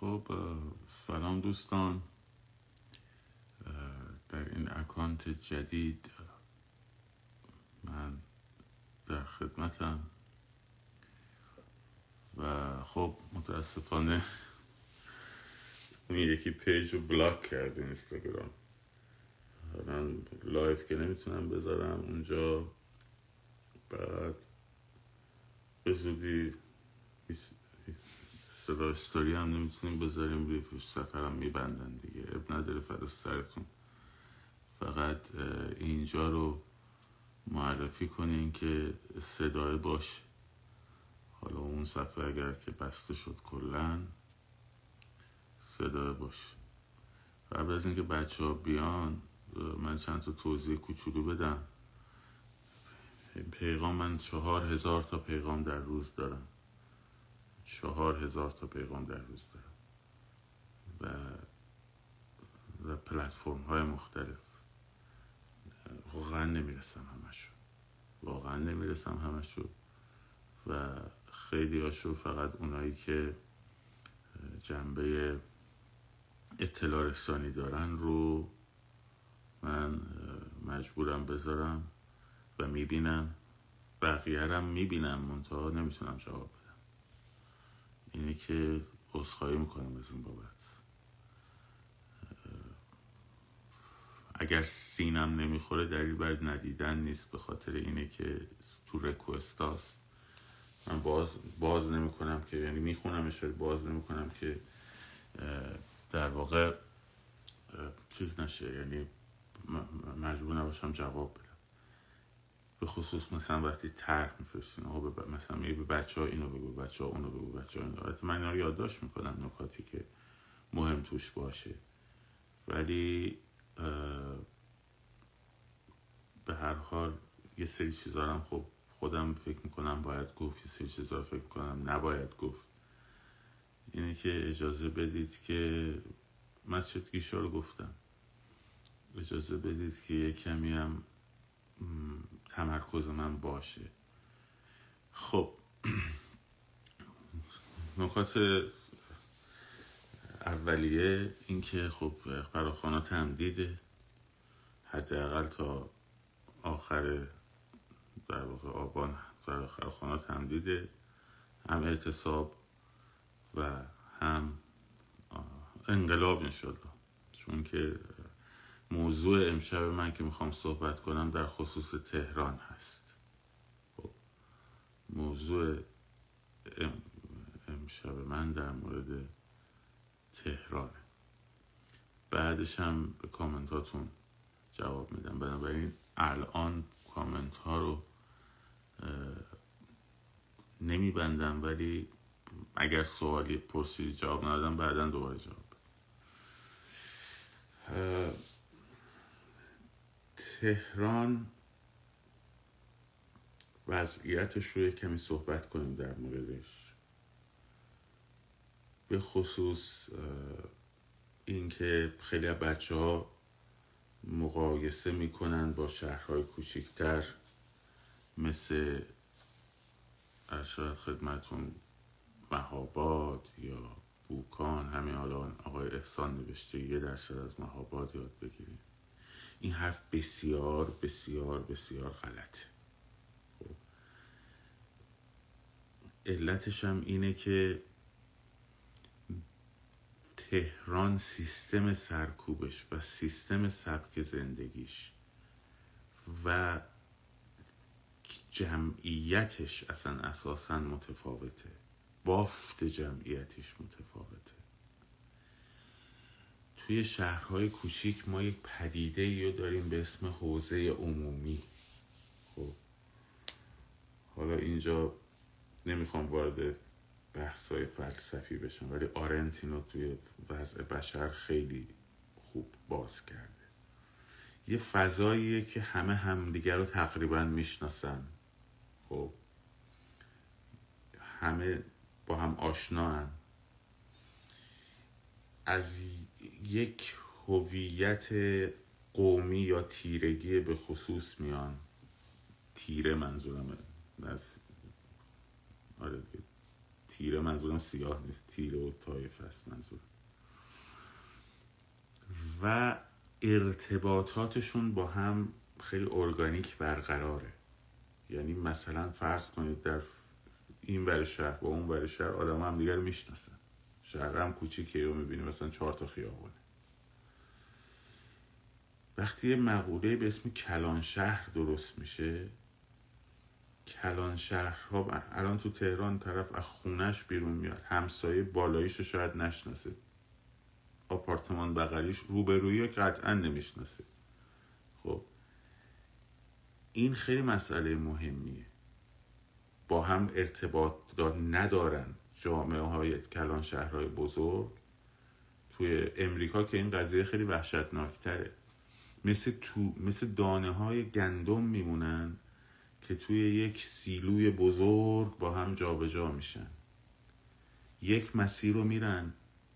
خب سلام دوستان. در این account جدید من در خدمتم. و خب متاسفانه اون یکی page رو block کرده اینستاگرام. من live که نمی‌تونم بذارم اونجا. بعد به زودی صدا استوری هم نمی‌تونیم بذاریم روی سفرم میبندن دیگه. اب نداره فدا سرتون. فقط اینجا رو معرفی کنین که صدای باشه. حالا اون صفحه اگر که بسته شد کلا صدای باشه. قبل از اینکه بچه ها بیان من چند تا توضیح کوچولو بدم. پیغام من چهار هزار تا پیغام در روز دارم. چهار هزار تا پیغام در روز دارم. و و پلتفرم های مختلف. واقعا نمی‌رسم همشو واقعا نمی‌رسم همشو و خیلی هاشو فقط اونایی که جنبه اطلاع رسانی دارن رو من مجبورم بذارم و می‌بینم بقیه می‌بینم. منتها نمی‌تونم جواب اینه که عذرخواهی می‌کنم از این بابت. اگر سینم نمی‌خوره دلیل بر ندیدن نیست به خاطر اینه که تو رکوستاست من باز باز نمی کنم که یعنی میخونمش باز نمی کنم که در واقع چیز نشه. یعنی مجبور نباشم جواب بدم. به خصوص مثلا وقتی طرح میفرستین آقا مثلا میگه به بچه ها اینو بگو بچه ها اونو بگو بچه ها اینو. من اینا رو یادداشت می‌کنم نکاتی که مهم توش باشه. ولی به هر حال یه سری چیزا هم خب خودم فکر می‌کنم باید گفت یه سری چیزا فکر می‌کنم نباید گفت. اینه که اجازه بدید که مسجد گیشا رو گفتم. اجازه بدید که یه کمی هم تمرکز من باشه. خب. نکات اولیه اینکه خب فراخوانا تمدیده. حداقل تا آخر در واقع آبان فراخوانا تمدیده. هم اعتصاب و هم انقلاب انشالله چون که موضوع امشب من که می‌خوام صحبت کنم در خصوص تهران هست. خب موضوع امشب من در مورد تهرانه بعدش هم به کامنتاتون جواب میدم. بنابراین الان کامنت ها رو نمیبندم ولی اگر سوالی پرسیدی جواب ندادم بعدا دوباره جواب تهران وضعیتش رو کمی صحبت کنیم در موردش. به خصوص اینکه خیلی از بچه ها مقایسه می‌کنن با شهرهای کوچکتر مثل ارشاد خدمتون مهاباد یا بوکان. همین حالا آقای احسان نوشته یه درصد از مهاباد یاد بگیریم. این حرف بسیار بسیار بسیار غلطه. خب. علتش هم اینه که تهران سیستم سرکوبش و سیستم سبک زندگیش و جمعیتش اصلا اساسا متفاوته. بافت جمعیتش متفاوته. توی شهرهای کوچیک ما یک پدیده رو داریم به اسم حوزه عمومی. خب. حالا اینجا نمی‌خوام وارد بحثای فلسفی بشم ولی آرنتینو توی وضع بشر خیلی خوب باز کرده. یه فضاییه که همه همدیگر رو تقریبا می‌شناسن. خب. همه با هم آشنا از یک هویت قومی یا تیرگی به خصوص میان. تیره منظورمه. از آره تیره منظورم سیاه نیست. تیره و تایف است منظور. و ارتباطاتشون با هم خیلی ارگانیک برقراره. یعنی مثلا فرض کنید در این ور شهر با اون ور شهر آدم هم دیگر می‌شناسن. شهر هم کوچیکه و می‌بینی مثلا چهار تا خیابونه. وقتی یه مقوله به اسم کلان شهر درست میشه کلان شهرها الان تو تهران طرف از خونش بیرون میاد. همسایه بالاییشو شاید نشناسه. آپارتمان بغلیش روبرویی قطعا نمی‌شناسه. خب این خیلی مسئله مهمیه. با هم ارتباط ندارن. جامعه های کلان شهرهای بزرگ توی امریکا که این قضیه خیلی وحشتناکتره. مثل, تو، مثل دانه های گندم میمونن که توی یک سیلوی بزرگ با هم جابجا جا میشن. یک مسیر رو میرن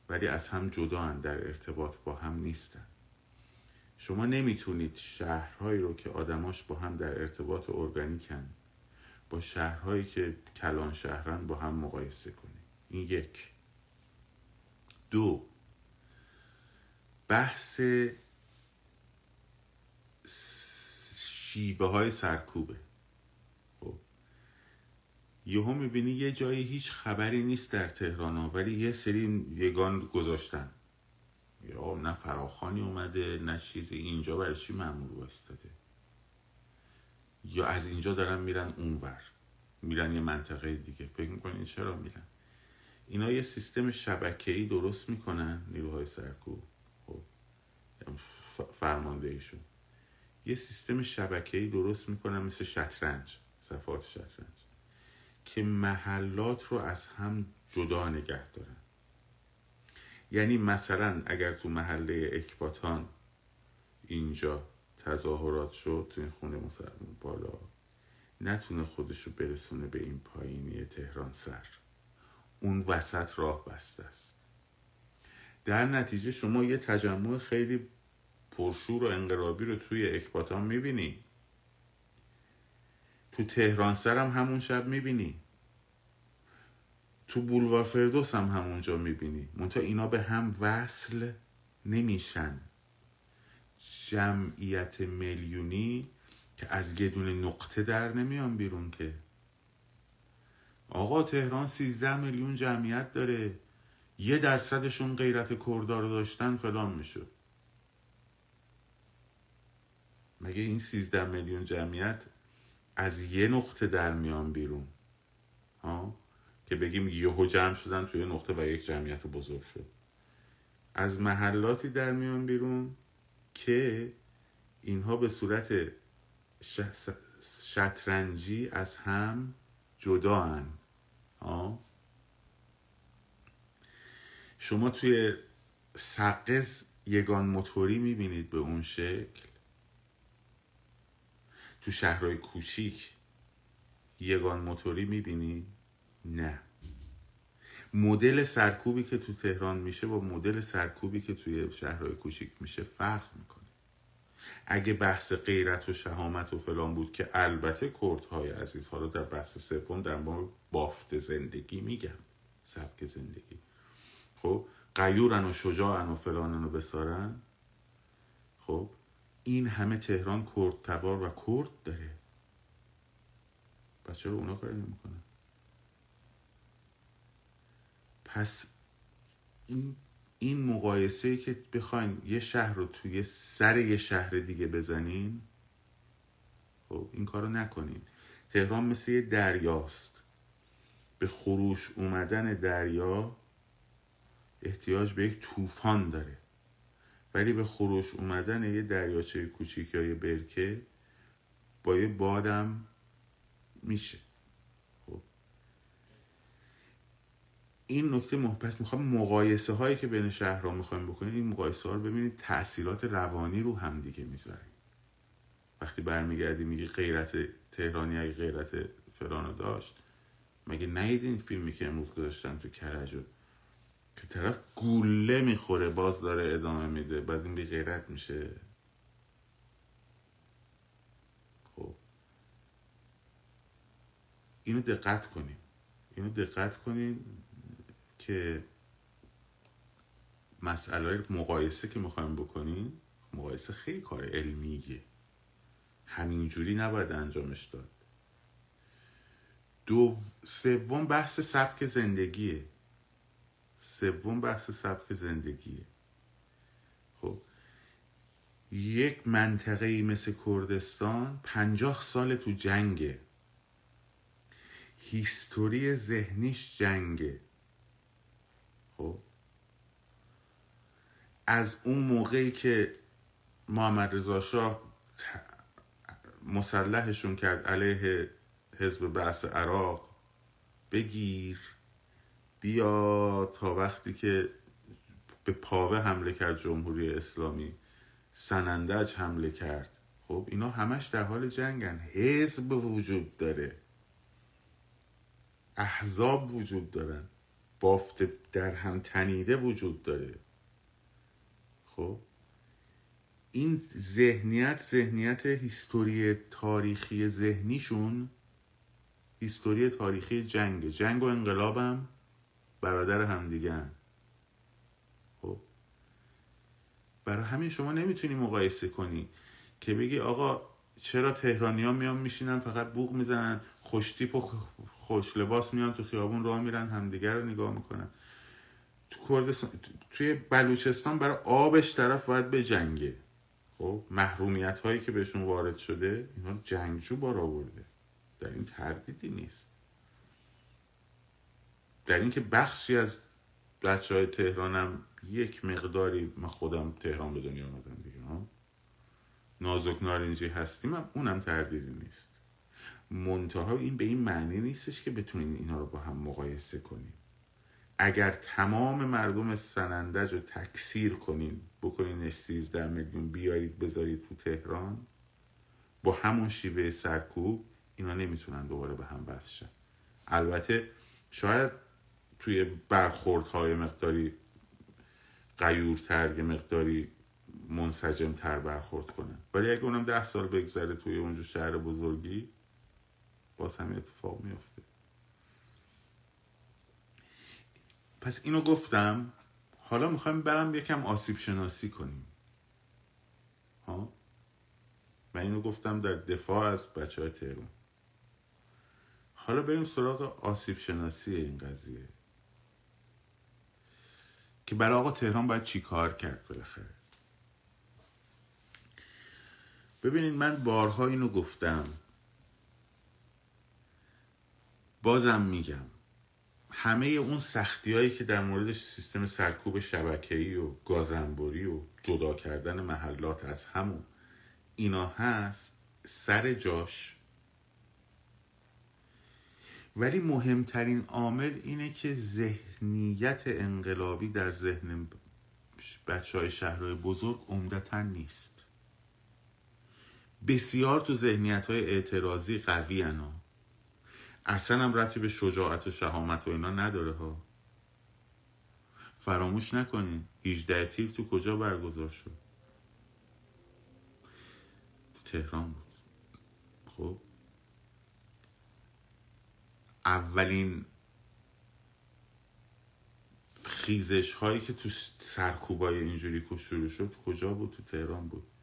ولی از هم جدا در ارتباط با هم نیستن. شما نمی‌تونید شهرهایی رو که آدماش با هم در ارتباط ارگانیکن با شهرهایی که کلان شهرن با هم مقایسه کنید این یک. دو. بحث شیبه های سرکوبه. خب. یهو می‌بینی یه جایی هیچ خبری نیست در تهران ولی یه سری یگان گذاشتن. یا نه فراخانی اومده نه چیزی. اینجا برای چی معمول وایستاده؟ یا از اینجا دارن میرن اونور. میرن یه منطقه دیگه. فکر می‌کنین چرا میرن؟ اینا یه سیستم شبکه‌ای درست می‌کنن؟ نیروهای سرکوب. خب. فرماندهیشون. یه سیستم شبکه‌ای درست می‌کنن مثل شطرنج. صفات شطرنج. که محلات رو از هم جدا نگه دارن. یعنی مثلا اگر تو محله اکباتان اینجا تظاهرات شد تو این خونه مسلمان بالا. نتونه خودشو برسونه به این پایینی تهران سر. اون وسط راه بسته است. در نتیجه شما یه تجمع خیلی پرشور و انقلابی رو توی اکباتان می‌بینی. تو تهران سر هم همون شب می‌بینی. تو بولوار فردوس هم همونجا می‌بینی. منتها اینا به هم وصل نمیشن. جمعیت میلیونی که از یه دونه نقطه در نمیان بیرون که. آقا تهران سیزده میلیون جمعیت داره. یه درصدشون غیرت کردار داشتن فلان می‌شد مگه این سیزده میلیون جمعیت از یه نقطه در میان بیرون؟ ها؟ که بگیم یهو جمع شدن توی نقطه و یک جمعیت بزرگ شد. از محلاتی در میان بیرون. که اینها به صورت شطرنجی از هم جدا هن. شما توی سقز یگان موتوری می‌بینید به اون شکل. تو شهرهای کوچیک یگان موتوری می‌بینید نه. مدل سرکوبی که تو تهران میشه با مدل سرکوبی که توی شهرهای کوچیک میشه فرق می‌کنه. اگه بحث غیرت و شهامت و فلان بود که البته کردهای عزیز حالا در بحث سوم در مورد بافت زندگی میگم سبک زندگی. خب قیورن و شجاعن و فلانن و بسارن. خب این همه تهران کرد تبار و کرد داره. پس چرا اونا کاری نمی‌کنن؟ پس این این مقایسه که بخواین یه شهر رو توی سر یه شهر دیگه بزنین خب این کارو نکنین. تهران مثل یه دریاست. به خروش اومدن دریا احتیاج به یک طوفان داره. ولی به خروش اومدن یه دریاچه کوچیک یا یه برکه با یه بادم میشه. این نکته محپس می‌خوام مقایسه هایی که بین شهرها می‌خوایم بکنیم این مقایسه ها رو ببینید تاثیرات روانی رو هم دیگه می‌ذاره وقتی برمیگردی میگی غیرت تهرانی اگه غیرت فرانو داشت مگه نهید این فیلمی که امروز گذاشتن تو کرج که طرف گوله می‌خوره باز داره ادامه میده بعد این بی غیرت میشه. خب. اینو دقت کنیم. اینو دقت کنین که مسئله مقایسه که می‌خوایم بکنین مقایسه خیلی کار علمیه. همینجوری نباید انجامش داد. دو سوم بحث سبک زندگیه. سوم بحث سبک زندگیه. خب یک منطقه مثل کردستان پنجاه سال تو جنگه. هیستوری ذهنیش جنگه. خب؟ از اون موقعی که محمد رضا شاه مسلحشون کرد علیه حزب بعث عراق بگیر بیا تا وقتی که به پاوه حمله کرد جمهوری اسلامی سنندج حمله کرد. خب اینا همش در حال جنگن. حزب وجود داره. احزاب وجود دارن. بافت در هم تنیده وجود داره. خب؟ این ذهنیت ذهنیت هیستوری تاریخی ذهنیشون هیستوری تاریخی جنگ جنگ و انقلابم برادر همدیگه خب؟ برای همین شما نمی‌تونی مقایسه کنی که بگی آقا چرا تهرانی ها میان میشینن فقط بوغ می‌زنن خوشتیپ و خوش لباس میان تو خیابون راه میرن همدیگر رو نگاه می‌کنن. تو کردستان توی بلوچستان برای آبش طرف باید به جنگه خب محرومیت هایی که بهشون وارد شده اینا جنگجو بار آورده. در این تردیدی نیست. در اینکه بخشی از بچه های تهرانم یک مقداری من خودم تهران به دنیا آمدم نازک نارنجی هستیم اونم تردیدی نیست. منتها این به این معنی نیستش که بتونین اینا رو با هم مقایسه کنیم اگر تمام مردم سنندج رو تکثیر کنین بکنینش سیزده میلیون بیارید بذارید تو تهران با همون شیوه سرکوب اینا نمی‌تونن دوباره به هم بس البته شاید توی برخوردهای مقداری قیورتر یه مقداری منسجم تر برخورد کنن ولی اگه اونم ده سال بگذره توی اونجا شهر بزرگی باز همه اتفاق میفته پس اینو گفتم حالا می‌خوایم برم یکم آسیب شناسی کنیم. ها؟ من اینو گفتم در دفاع از بچه های تهرون حالا بریم سراغ آسیب شناسی این قضیه. که برای آقا تهران باید چی کار کرد بالاخره؟ ببینید من بارها اینو گفتم. بازم میگم. همه اون سختی هایی که در مورد سیستم سرکوب شبکه‌ای و گازنبوری و جدا کردن محلات از همون اینا هست سر جاش. ولی مهمترین عامل اینه که ذهنیت انقلابی در ذهن بچه های شهرهای بزرگ عمدتا نیست. بسیار تو ذهنیت های اعتراضی قوی انا اصلا هم رتی به شجاعت و شهامت و اینا نداره ها. فراموش نکنین 18 تیر تو کجا برگزار شد؟ تو تهران بود. خب؟ اولین خیزش هایی که تو سرکوبای اینجوری شروع شد کجا بود؟ تو تهران بود.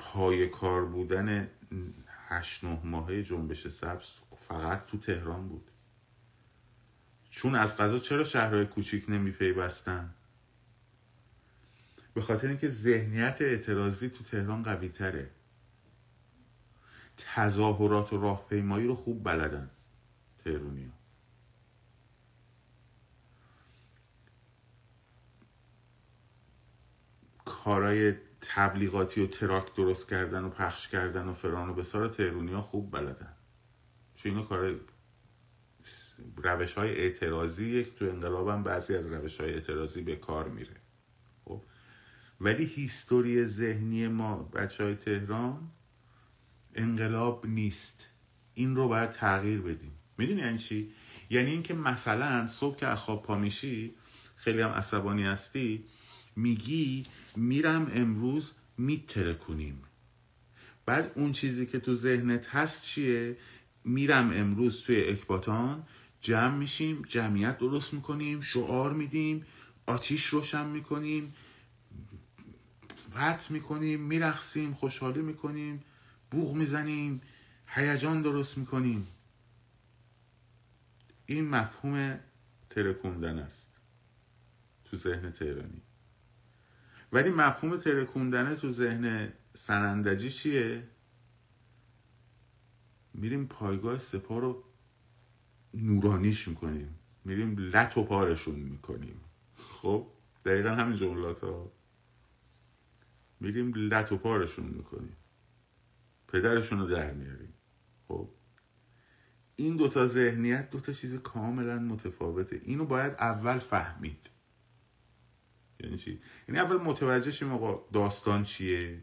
پای کار بودن هشت نه ماهه جنبش سبز فقط تو تهران بود. چون از قضا چرا شهرهای کوچیک نمی پیوستن به خاطر اینکه ذهنیت اعتراضی تو تهران قوی تره تظاهرات و راهپیمایی رو خوب بلدن تهرونی کارای تبلیغاتی و تراک درست کردن و پخش کردن و فران و بسار تهرونی خوب بلدن. چون اینا کار روش های اعتراضی یک تو انقلاب بعضی از روش های اعتراضی به کار میره. خب؟ ولی هیستوری ذهنی ما بچه های تهران انقلاب نیست. این رو باید تغییر بدیم. می‌دونی یعنی چی؟ یعنی اینکه مثلا صبح که خواب پا میشی خیلی هم عصبانی هستی میگی میرم امروز میترکونیم بعد اون چیزی که تو ذهنت هست چیه؟ میرم امروز توی اکباتان جمع میشیم جمعیت درست می‌کنیم شعار میدیم آتیش روشن می‌کنیم فتح می‌کنیم میرخسیم خوشحالی می‌کنیم بوغ می‌زنیم هیجان درست می‌کنیم. این مفهوم ترکوندن است تو ذهن تهرانی. ولی مفهوم ترکوندن تو ذهن سنندجی چیه؟ میریم پایگاه سپاه رو نورانیش می‌کنیم. میریم لط و پارشون می‌کنیم. خب دقیقا همین جملات ها. میریم لط و پارشون می‌کنیم. پدرشون رو در میاریم. خب این دوتا ذهنیت دوتا چیز کاملا متفاوته. اینو باید اول فهمید. یعنی چی؟ یعنی اول متوجه شیم آقا داستان چیه.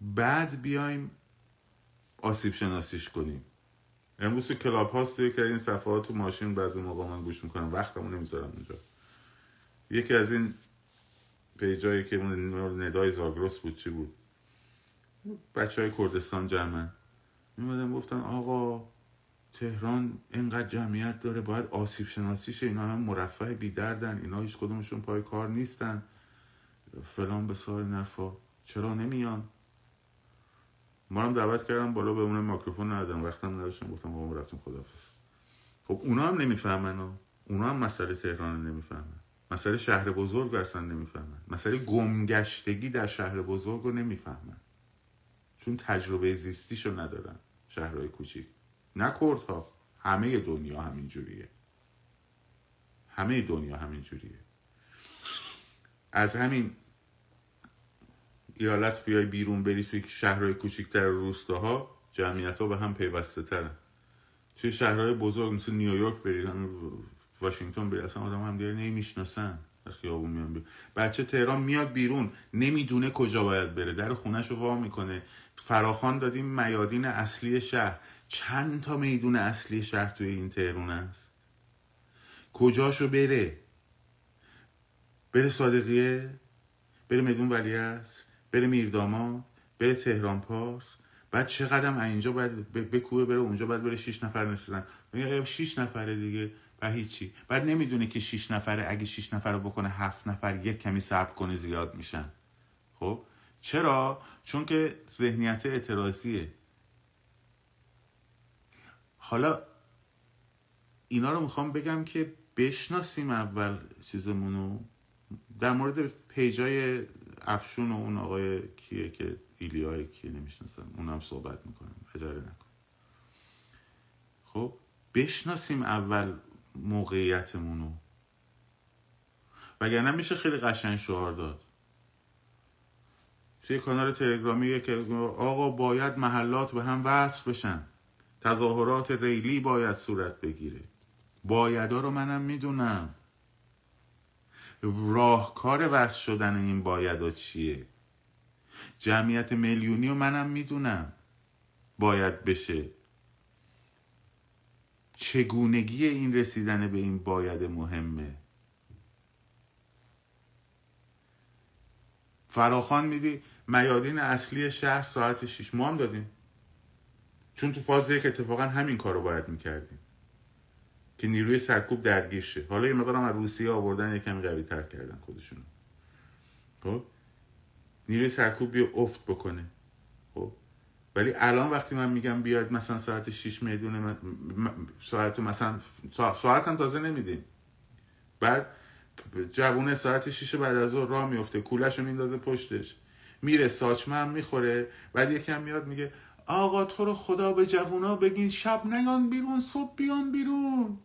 بعد بیایم آسیب شناسیش کنیم. امروز کلاب هاست که این صفحات تو ماشین بعضی موقع من گوش می‌کنم. وقتمو نمی‌ذارم اونجا یکی از این پیجایی که ندای زاگرس بود چی بود؟ بچه های کردستان جمعن. میمدن گفتن آقا تهران اینقدر جمعیت داره باید آسیب شناسیشه اینا هم مرفع بیدردن اینا هیچ کدومشون پای کار نیستن. فلان به سار نرفا چرا نمیان؟ ما هم دعوت کردم بالا به اون میکروفون ندادم وقتم نداشتم گفتم با رفتیم خدافز خب اونا هم نمی‌فهمن اونا هم مسئله تهران نمی‌فهمن. مسئله شهر بزرگ اصلا نمی‌فهمن. مسئله گمگشتگی در شهر بزرگ رو نمی‌فهمن. چون تجربه زیستیشو ندارن شهرهای کوچیک. نه ها همه دنیا همین جوریه همه دنیا همین جوریه از همین ایالت بیای بیرون بری توی شهرهای کوچیکتر روستاها جمعیت ها به هم پیوسته ترن توی شهرهای بزرگ مثل نیویورک برید واشنگتن برید اصلا آدم هم دیگه نمی‌شناسن. از خیابون میان بچه تهران میاد بیرون نمی‌دونه کجا باید بره. در خونش رو وا می‌کنه. فراخان دادیم میادین اصلی شهر. چند تا میدون اصلی شهر توی این تهرون است؟ کجاشو بره؟ بره صادقیه؟ بره میدون ولی است بره میرداما بره تهران پاس بعد چه قدم اینجا باید بکوبه بره اونجا باید بره شیش نفر نسیدن میگه شیش نفره دیگه و هیچی. بعد نمی‌دونه که شیش نفره اگه شیش نفر رو بکنه هفت نفر یک کمی صبر کنه زیاد میشن. خب؟ چرا؟ چون که ذهنیت اعتراضیه. حالا اینا رو می‌خوام بگم که بشناسیم اول چیزمونو. در مورد پیجای افشون و اون آقای کیه که ایلیای کیه نمی‌شناسم. اونم صحبت می‌کنم. اجاره نکن. خب بشناسیم اول موقعیتمونو. وگرنه میشه خیلی قشنگ شعار داد. توی کانال تلگرامی که آقا باید محلات به هم وصل بشن. تظاهرات ریلی باید صورت بگیره. بایدا رو منم می‌دونم. راهکار وصل شدن این بایدا چیه؟ جمعیت میلیونی رو منم می‌دونم. باید بشه. چگونگی این رسیدن به این باید مهمه؟ فراخان میدی؟ میادین اصلی شهر ساعت 6 ما هم دادیم. چون تو فاز یک اتفاقا همین کار رو باید می‌کردیم. که نیروی سرکوب درگیر شه. حالا یه مقدارم از روسیه آوردن یه کمی قوی تر کردن خودشون خب؟ نیروی سرکوب بیا افت بکنه. خب؟ ولی الان وقتی من میگم بیاید مثلا ساعت 6 می‌دونه ساعت مثلا ساعت هم تازه نمیدیم بعد جوونه ساعت 6 بعد از ظهر راه میفته کولش رو میندازه پشتش. میره ساچمه هم می‌خوره. بعد یکم میاد میگه آقا تو رو خدا به جوونا بگین شب نیان بیرون صبح بیان بیرون.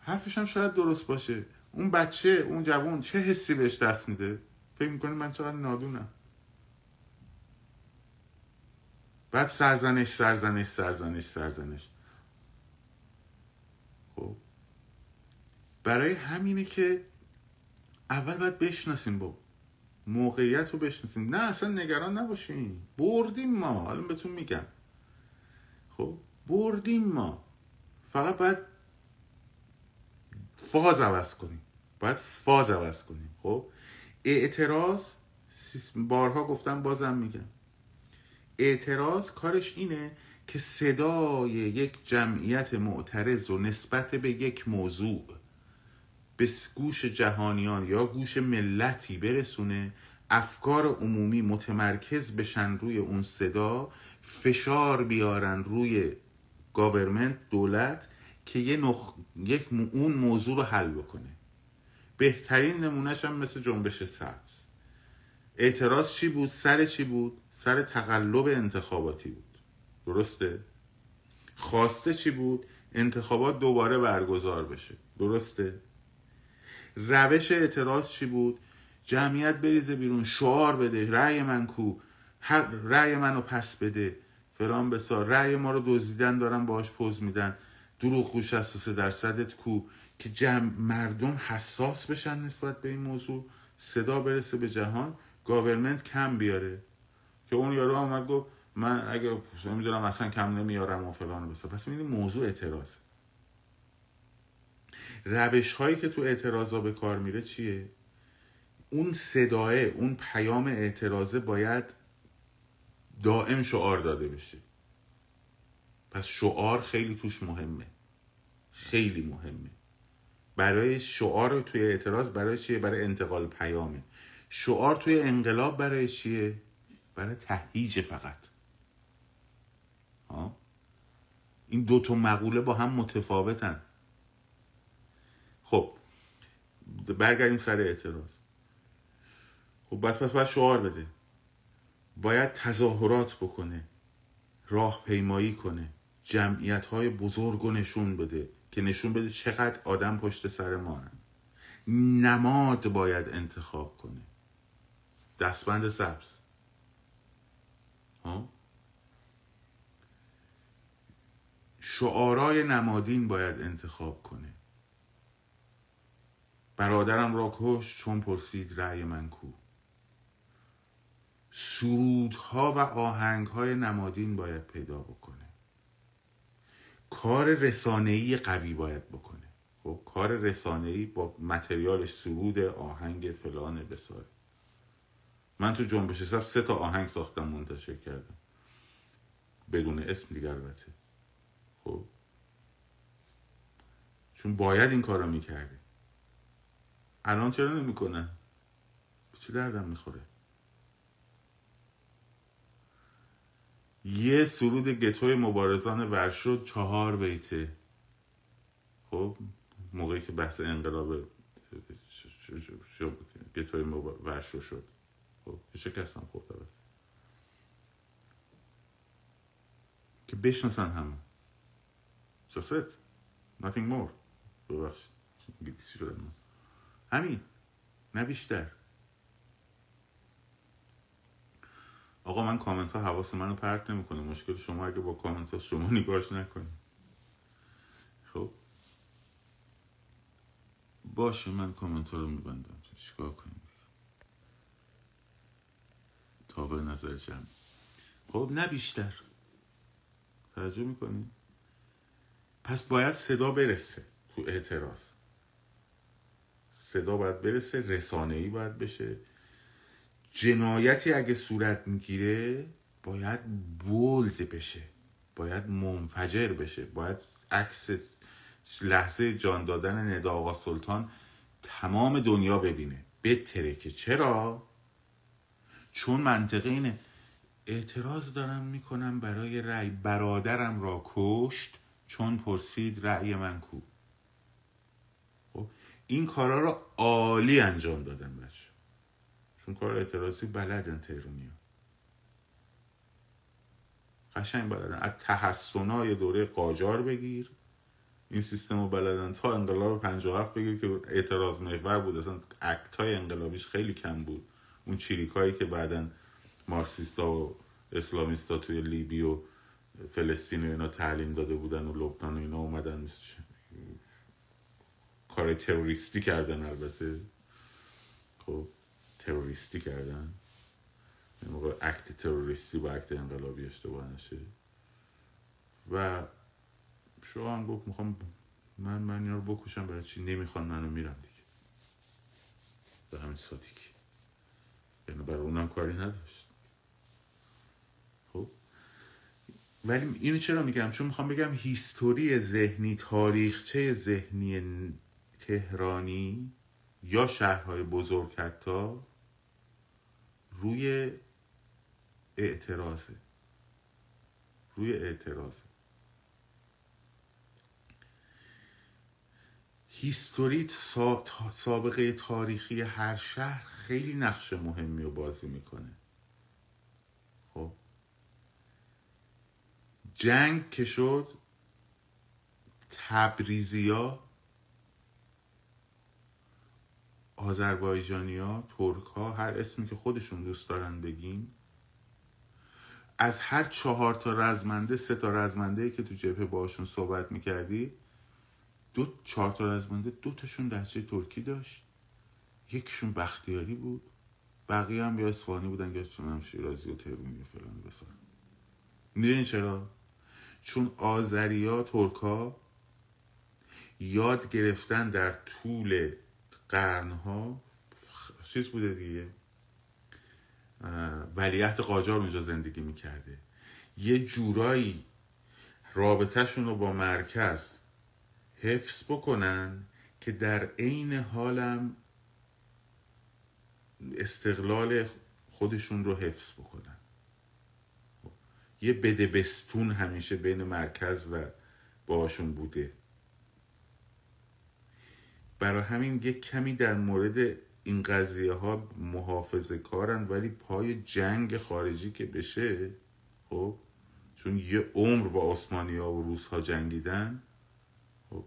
حرفش هم شاید درست باشه. اون بچه اون جوون چه حسی بهش دست میده؟ فکر می‌کنه من چقدر نادونم؟ بعد سرزنش سرزنش سرزنش سرزنش. خب. برای همینه که اول باید بشناسیم با موقعیت رو بشناسیم. نه اصلا نگران نباشین. بردیم ما. حالا بهتون میگم. خب بردیم ما. فقط باید فاز عوض کنیم. باید فاز عوض کنیم. خب اعتراض بارها گفتم بازم میگم. اعتراض کارش اینه که صدای یک جمعیت معترض و نسبت به یک موضوع به گوش جهانیان یا گوش ملتی برسونه افکار عمومی متمرکز بشن روی اون صدا فشار بیارن روی گاورمنت دولت که یه نخ... یک اون موضوع رو حل بکنه. بهترین نمونهش هم مثل جنبش سبز. اعتراض چی بود؟ سر چی بود؟ سر تقلب انتخاباتی بود. درسته؟ خواسته چی بود؟ انتخابات دوباره برگزار بشه. درسته؟ روش اعتراض چی بود؟ جمعیت بریزه بیرون شعار بده رأی من کو؟ هر رأی منو پس بده. فلان بسار رأی ما رو دزدیدن دارن باهاش پز میدن. دروغگو 63 درصدت کو؟ که جمع مردم حساس بشن نسبت به این موضوع. صدا برسه به جهان. government کم بیاره. که اون یارو آمد گفت من اگه می‌دونم اصلا کم نمیارم و فلان بیسار پس می‌دونی موضوع اعتراض روش هایی که تو اعتراضا به کار میره چیه؟ اون صداه اون پیام اعتراضه باید دائم شعار داده بشه. پس شعار خیلی توش مهمه. خیلی مهمه. برای شعار توی اعتراض برای چیه؟ برای انتقال پیامه. شعار توی انقلاب برای چیه؟ برای تهییج فقط. ها؟ این دو تا مقوله با هم متفاوتن. خب برگردیم سر اعتراض. خب بس پس باید شعار بده. باید تظاهرات بکنه راه پیمایی کنه جمعیت های بزرگ رو نشون بده که نشون بده چقدر آدم پشت سر ما هن. نماد باید انتخاب کنه. دستبند سبز. ها؟ شعارای نمادین باید انتخاب کنه. برادرم را کش چون پرسید رأی من کو. سرودها و آهنگهای نمادین باید پیدا بکنه. کار رسانه‌ای قوی باید بکنه. خب کار رسانه‌ای با متریالش سرود آهنگ فلان بساره من تو جنبش سب سه تا آهنگ ساختم منتشر کردم. بدون اسم دیگر البته. خب. چون باید این کارو می‌کرده الان چرا نمی‌کنن به چی دردم می‌خوره؟ یه سرود گتوی مبارزان ورشو چهار بیته. خب موقعی که بحث انقلاب گتوی ورشو شد. خب شکستم خب که بشناسن همه. That's it. Nothing more. ببخشید. همین نه بیشتر. آقا من کامنت ها حواس منو پرت نمی‌کنه. مشکل شما اگه با کامنت ها شما نگاهش نکنید خب؟ باشه من کامنت ها رو میبندم. چیکار کنیم؟ تا به نظر جمع. خب نه بیشتر. توجه می‌کنی؟ پس باید صدا برسه تو اعتراض. صدا باید برسه رسانه ای باید بشه. جنایتی اگه صورت می‌گیره باید بولد بشه. باید منفجر بشه. باید عکس لحظه جان دادن ندا آقا سلطان تمام دنیا ببینه. بتره که چرا؟ چون منطقه اینه. اعتراض دارم می‌کنم برای رأی برادرم را کشت چون پرسید رأی من کو. این کارا رو عالی انجام دادن بچه. چون کار اعتراضی بلدن تهرونی قشنگ بلدن. از تحسنای دوره قاجار بگیر. این سیستم رو بلدن تا انقلاب 57 بگیر که اعتراض محور بود. اصلا اکت های انقلابیش خیلی کم بود. اون چیریک هایی که بعدا مارکسیستا و اسلامیستا توی لیبی و فلسطین و اینا تعلیم داده بودن و لبنان و اینا اومدن. کار تروریستی کردن البته. خب تروریستی کردن. این موقع اکت تروریستی با اکت انقلابی اشتباه نشه. و شما هم گفت می‌خوام من من رو بکشم برای چی؟ نمی‌خوان منو میرم دیگه. به همین سادگی یعنی برای اونم کاری نداشت. خب. ولی اینو چرا میگم؟ چون می‌خوام بگم هیستوری ذهنی تاریخچه ذهنی تهرانی یا شهرهای بزرگ حتی روی اعتراضه. روی اعتراضه. هیستوری سابقه تاریخی هر شهر خیلی نقش مهمی رو بازی می‌کنه. خب؟ جنگ که شد تبریزیا آذربایجانیا ترک ها هر اسمی که خودشون دوست دارن بگین از هر چهار تا رزمنده سه تا رزمنده که تو جبهه باشون صحبت می‌کردی دو چهار تا رزمنده دو تاشون لهجه ترکی داشت. یکشون بختیاری بود بقیه هم یا اصفهانی بودن یا چون شیرازی و تهرونی و فلان بسان. می‌دونی چرا؟ چون آذریا ترکا یاد گرفتن در طول قرنها چیز بوده دیگه. ولیت قاجار اونجا زندگی می‌کرده. یه جورایی رابطهشون رو با مرکز حفظ بکنن که در عین حالم استقلال خودشون رو حفظ بکنن. یه بدبستون همیشه بین مرکز و باشون بوده. برای همین یک کمی در مورد این قضیه ها محافظه کارن ولی پای جنگ خارجی که بشه خب چون یه عمر با عثمانی ها و روس ها جنگیدن خب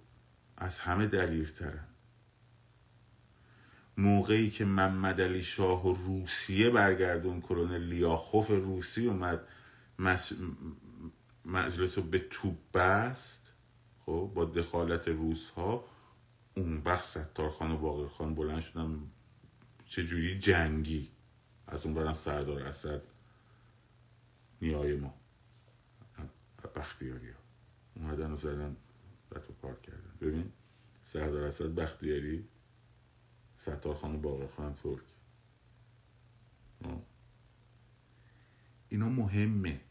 از همه دلیرترن. موقعی که محمد علی شاه و روسیه برگردون کلون لیاخوف روسی اومد مجلس رو به توپ بست خب با دخالت روس ها اون وقت ستارخان و باقر خان بلند شدن چجوری جنگی؟ از اون برن سردار اسد نیای ما. بختیاری ها. اومدن و زدن بطو پارک کردن. ببین سردار اسد بختیاری ستارخان و باقر خان ترک. اینا مهمه.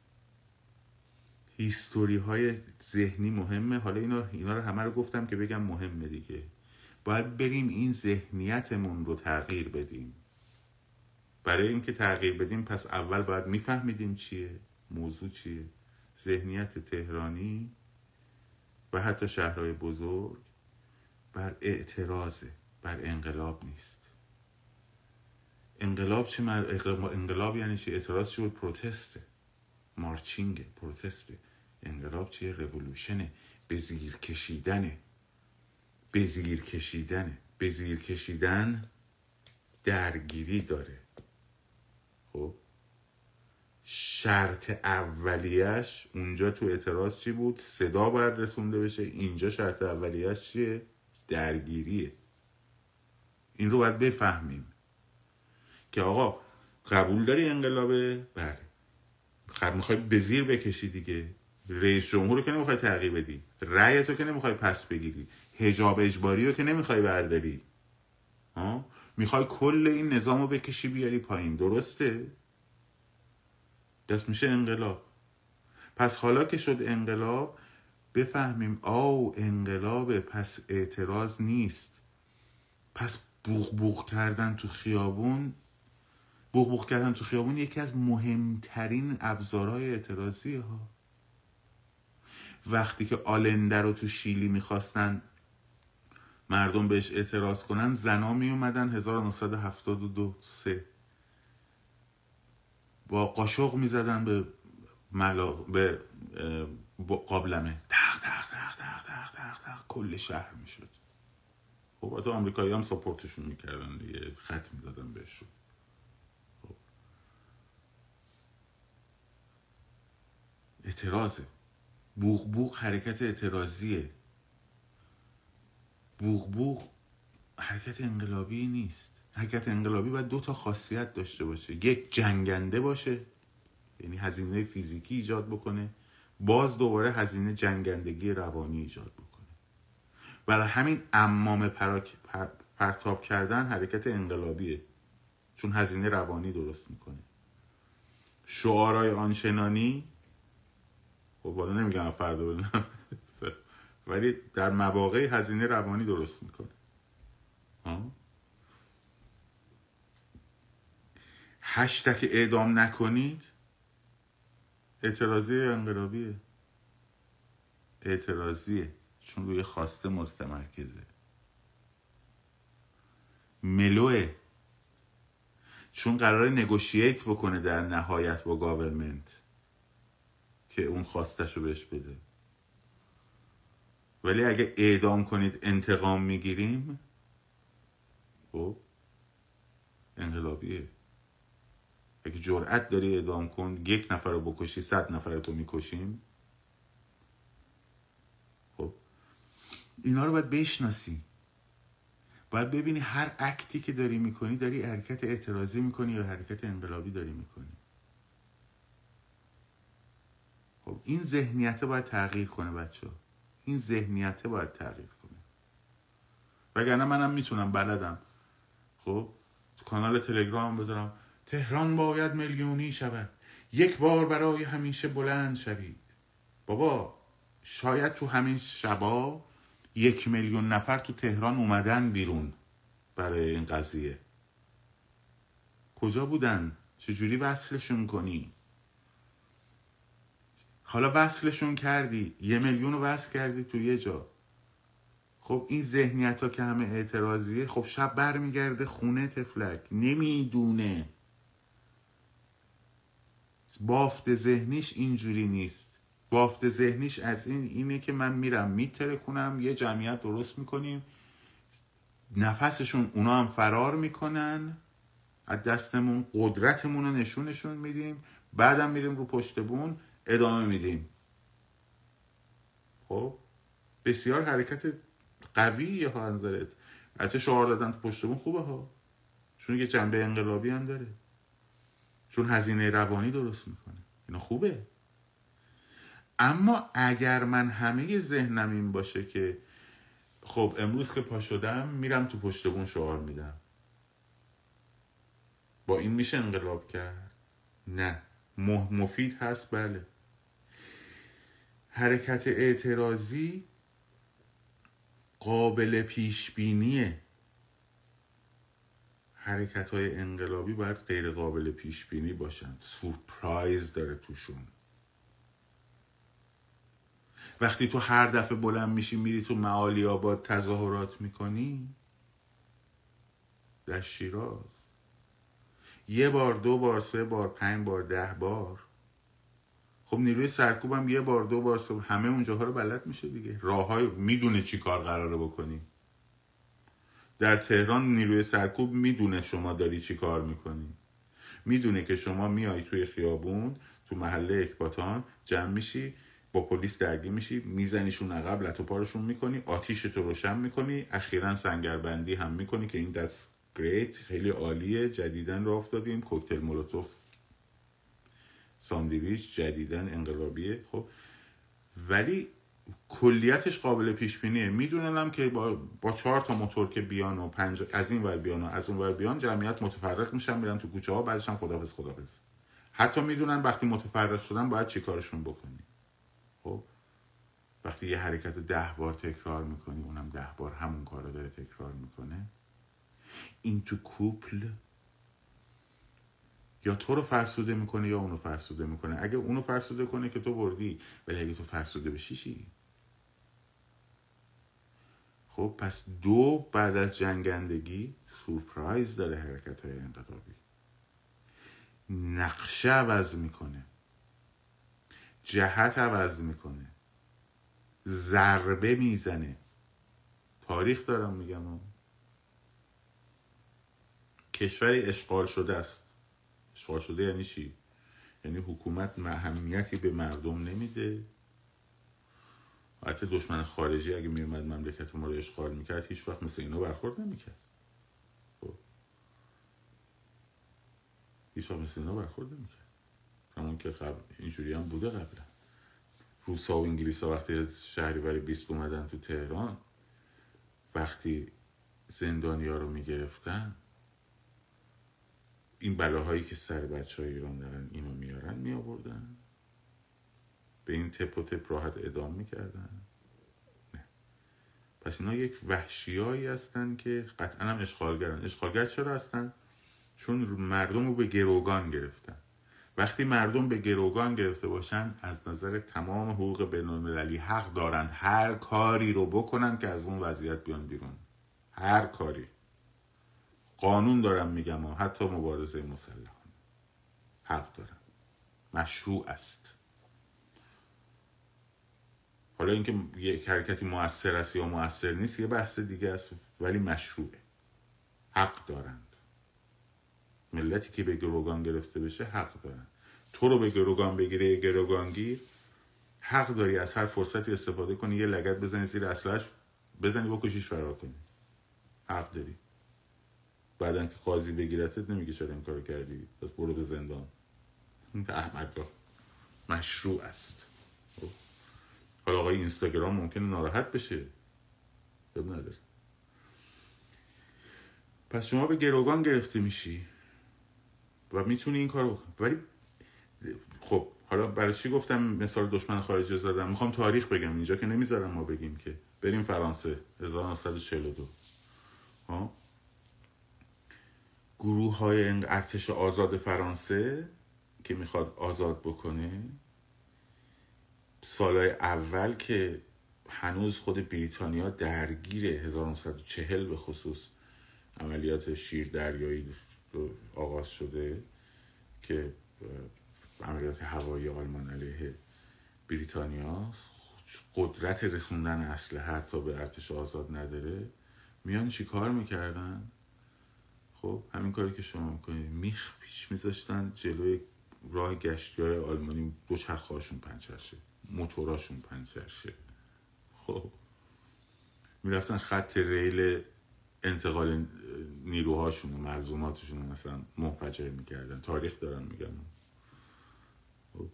هیستوری های ذهنی مهمه. حالا اینا, اینا رو همه رو گفتم که بگم مهمه دیگه. باید بریم این ذهنیتمون رو تغییر بدیم. برای اینکه تغییر بدیم پس اول باید میفهمیدیم چیه موضوع چیه ذهنیت تهرانی و حتی شهرهای بزرگ بر اعتراضه بر انقلاب نیست. انقلاب چه انقلاب یعنی چی؟ اعتراض چی بود؟ پروتسته. مارچینگ پروتسته. انقلاب چیه؟ رولوشنه به زیر کشیدنه به زیر کشیدنه به زیر کشیدن درگیری داره. خب؟ شرط اولیش اونجا تو اعتراض چی بود؟ صدا باید رسونده بشه. اینجا شرط اولیش چیه؟ درگیریه. این رو باید بفهمیم. که آقا قبول داری انقلابه؟ بله. خب می‌خوای به زیر بکشی دیگه. رئیس جمهور رو که نمی‌خوای تغییر بدی. رأی تو که نمی‌خوای پس بگیری. هجاب اجباری رو که نمی‌خوای برداری. می‌خوای کل این نظام رو بکشی بیاری پایین. درسته؟ دست میشه انقلاب. پس حالا که شد انقلاب بفهمیم آو انقلاب پس اعتراض نیست. پس بوغ بوغ کردن تو خیابون بوغ بوغ کردن تو خیابون یکی از مهمترین ابزارهای اعتراضی ها. وقتی که آلنده رو تو شیلی می‌خواستن مردم بهش اعتراض کنن زنا می اومدن 1972 سه. با قاشق می‌زدن به ملا... به قابلمه. تخ تخ تخ تخ تخ تخ تخ کل شهر می‌شد. خب تو آمریکایی هم ساپورتشون می‌کردن دیگه خط می‌زدن بهشون. خب. اعتراضه. بوغ بوغ حرکت اعتراضیه. بوغ بوغ حرکت انقلابی نیست. حرکت انقلابی باید دو تا خاصیت داشته باشه. یک جنگنده باشه یعنی هزینه فیزیکی ایجاد بکنه. باز دوباره هزینه جنگندگی روانی ایجاد بکنه. برای همین امام پراک پرتاب کردن حرکت انقلابیه. چون هزینه روانی درست می‌کنه. شعارهای آنچنانی خب بالا نمیگم فردا ولی در مواقع هزینه روانی درست می‌کنه. هشتک اعدام نکنید اعتراضی انقلابیه. اعتراضیه. چون روی خواسته مستمرکزه ملوه. چون قرار نگوشییت بکنه در نهایت با گاورمنت که اون خواستش رو بهش بده. ولی اگه اعدام کنید انتقام می‌گیریم خب انقلابیه. اگه جرأت داری اعدام کن یک نفر رو بکشی صد نفر رو می‌کشیم. خب اینا رو باید بشناسی. باید ببینی هر اکتی که داری می‌کنی داری حرکت اعتراضی می‌کنی یا حرکت انقلابی داری می‌کنی. خب این ذهنیت باید تغییر کنه بچه این ذهنیت باید تغییر کنه. وگرنه منم می‌تونم بلدم. خب کانال تلگرام بذارم. تهران باید میلیونی شود. یک بار برای همیشه بلند شوید. بابا شاید تو همین شبا یک میلیون نفر تو تهران اومدن بیرون برای این قضیه. کجا بودن؟ چجوری وصلشون کنی؟ حالا وصلشون کردی. یه میلیون وصل کردی تو یه جا. خب این ذهنیت ها که همه اعتراضیه خب شب برمیگرده خونه تفلک نمی‌دونه. بافت ذهنیش اینجوری نیست. بافت ذهنیش از این اینه که من میرم میتره کنم یه جمعیت درست می‌کنیم. نفسشون اونا هم فرار می‌کنن. از دستمون قدرتمون رو نشونشون میدیم. بعدم میریم رو پشت بون. ادامه میدیم. خب بسیار حرکت قویه ها نظرت البته شعار دادن تو پشت بون خوبه ها. چون یه جنبه انقلابی هم داره. چون هزینه روانی درست می‌کنه. اینا خوبه. اما اگر من همه ذهنم این باشه که خب امروز که پا شدم میرم تو پشت بون شعار میدم. با این میشه انقلاب کرد؟ نه. مفید هست؟ بله. حرکت اعتراضی قابل پیش بینیه حرکت های انقلابی باید غیر قابل پیش بینی باشن سورپرایز داره توشون. وقتی تو هر دفعه بلند میشی میری تو معالی آباد تظاهرات می‌کنی در شیراز. یه بار دو بار سه بار پنج بار ده بار. خب نیروی سرکوبم یه بار دو بار سه همه اونجاها رو بلد میشه دیگه. راه های می‌دونه چی کار قراره بکنی. در تهران نیروی سرکوب می‌دونه شما داری چی کار می‌کنی. می‌دونه که شما میای توی خیابون تو محله اکباتان جمع میشی با پلیس درگیر میشی میزنیشون عقب لطو پارشون می‌کنی آتیش تو روشن می‌کنی اخیرا سنگربندی هم می‌کنی که این دست گریت خیلی عالیه جدیدن را افتادیم کوکتل مولوتوف ساندویچ جدیدن انقلابیه خب. ولی کلیتش قابل پیش بینیه می‌دونم که با, با چهار تا موتور که بیان و پنج از این ور بیان و از اون ور بیان جمعیت متفرق میشن میرن تو کوچه ها بعدش هم خدافظ خدافظ حتی می‌دونن وقتی متفرق شدن باید چی کارشون بکنی. خب. وقتی یه حرکت ده بار تکرار می‌کنی اونم ده بار همون کار رو داره تکرار می‌کنه. این تو کوپل یا تو رو فرسوده می‌کنه یا اونو فرسوده می‌کنه. اگه اونو فرسوده کنه که تو بردی ولی اگه تو فرسوده بشی چی؟ خب پس دو بعد از جنگندگی سورپرایز داره حرکت های انقلابی. نقشه عوض می‌کنه. جهت عوض می‌کنه. ضربه می‌زنه. تاریخ دارم میگم. کشوری اشغال شده است. اشغال شده یعنی چی؟ یعنی حکومت اهمیتی به مردم نمیده؟ حتی دشمن خارجی اگه میومد مملکت ما رو اشغال می‌کرد هیچ وقت مثل اینا برخورد نمی‌کرد. خب. هیچ وقت مثل اینا برخورد نمی‌کرد. همون که قبل اینجوری هم بوده قبلا. روسا و انگلیس ها وقتی شهریور بیست اومدن تو تهران وقتی زندانی ها رو می‌گرفتن این بلاهایی که سر بچه های ایران دارن اینو میارن میآوردن. به این تپ و تپ راحت ادام می‌کردن. نه. پس اینا یک وحشیایی هستن که قطعا هم اشغالگرن. اشغالگر چرا هستن؟ چون مردم رو به گروگان گرفتن. وقتی مردم به گروگان گرفته باشن از نظر تمام حقوق بین حق دارند هر کاری رو بکنن که از اون وضعیت بیان بیرون. هر کاری. قانون دارم میگم و حتی مبارزه مسلحانه. حق دارم. مشروع است. حالا اینکه یک حرکتی موثر است یا موثر نیست یه بحث دیگه است ولی مشروعه. حق دارند. ملتی که به گروگان گرفته بشه حق دارن تو رو به گروگان بگیره گروگانگیر. حق داری از هر فرصتی استفاده کنی یه لگت بزنی زیر اصلش بزنی بکشیش فرار کنی. حق داری. بعدن که قاضی بگیرتت نمیگه چرا این کار کردی. پس برو به زندان. احمد مشروع است. خب. حالا آقای اینستاگرام ممکنه ناراحت بشه. یاد نداره. پس شما به گروگان گرفته میشی و می‌تونی این کارو ولی خب حالا برای چی گفتم مثال دشمن خارجی زدم؟ می‌خوام تاریخ بگم. اینجا که نمی‌ذارم ما بگیم که. بریم فرانسه 1942 ها گروه های ارتش آزاد فرانسه که می‌خواد آزاد بکنه سالهای اول که هنوز خود بریتانیا درگیر 1940 به خصوص عملیات شیر دریایی آغاز شده که عملیات هوایی آلمان علیه بریتانیا قدرت رسوندن اسلحه حتی به ارتش آزاد نداره. میان چی کار می‌کردن؟ خب همین کاری که شما می‌کنید. میخ پیش میذاشتن جلوی راه گشتی های آلمانی دو چرخهاشون پنچر شه موتوراشون پنچر شه. خب. می‌رفتن خط ریل انتقال نیروهاشون و مرزوماتشون رو مثلا منفجر می‌کردن. تاریخ دارن میگم خب.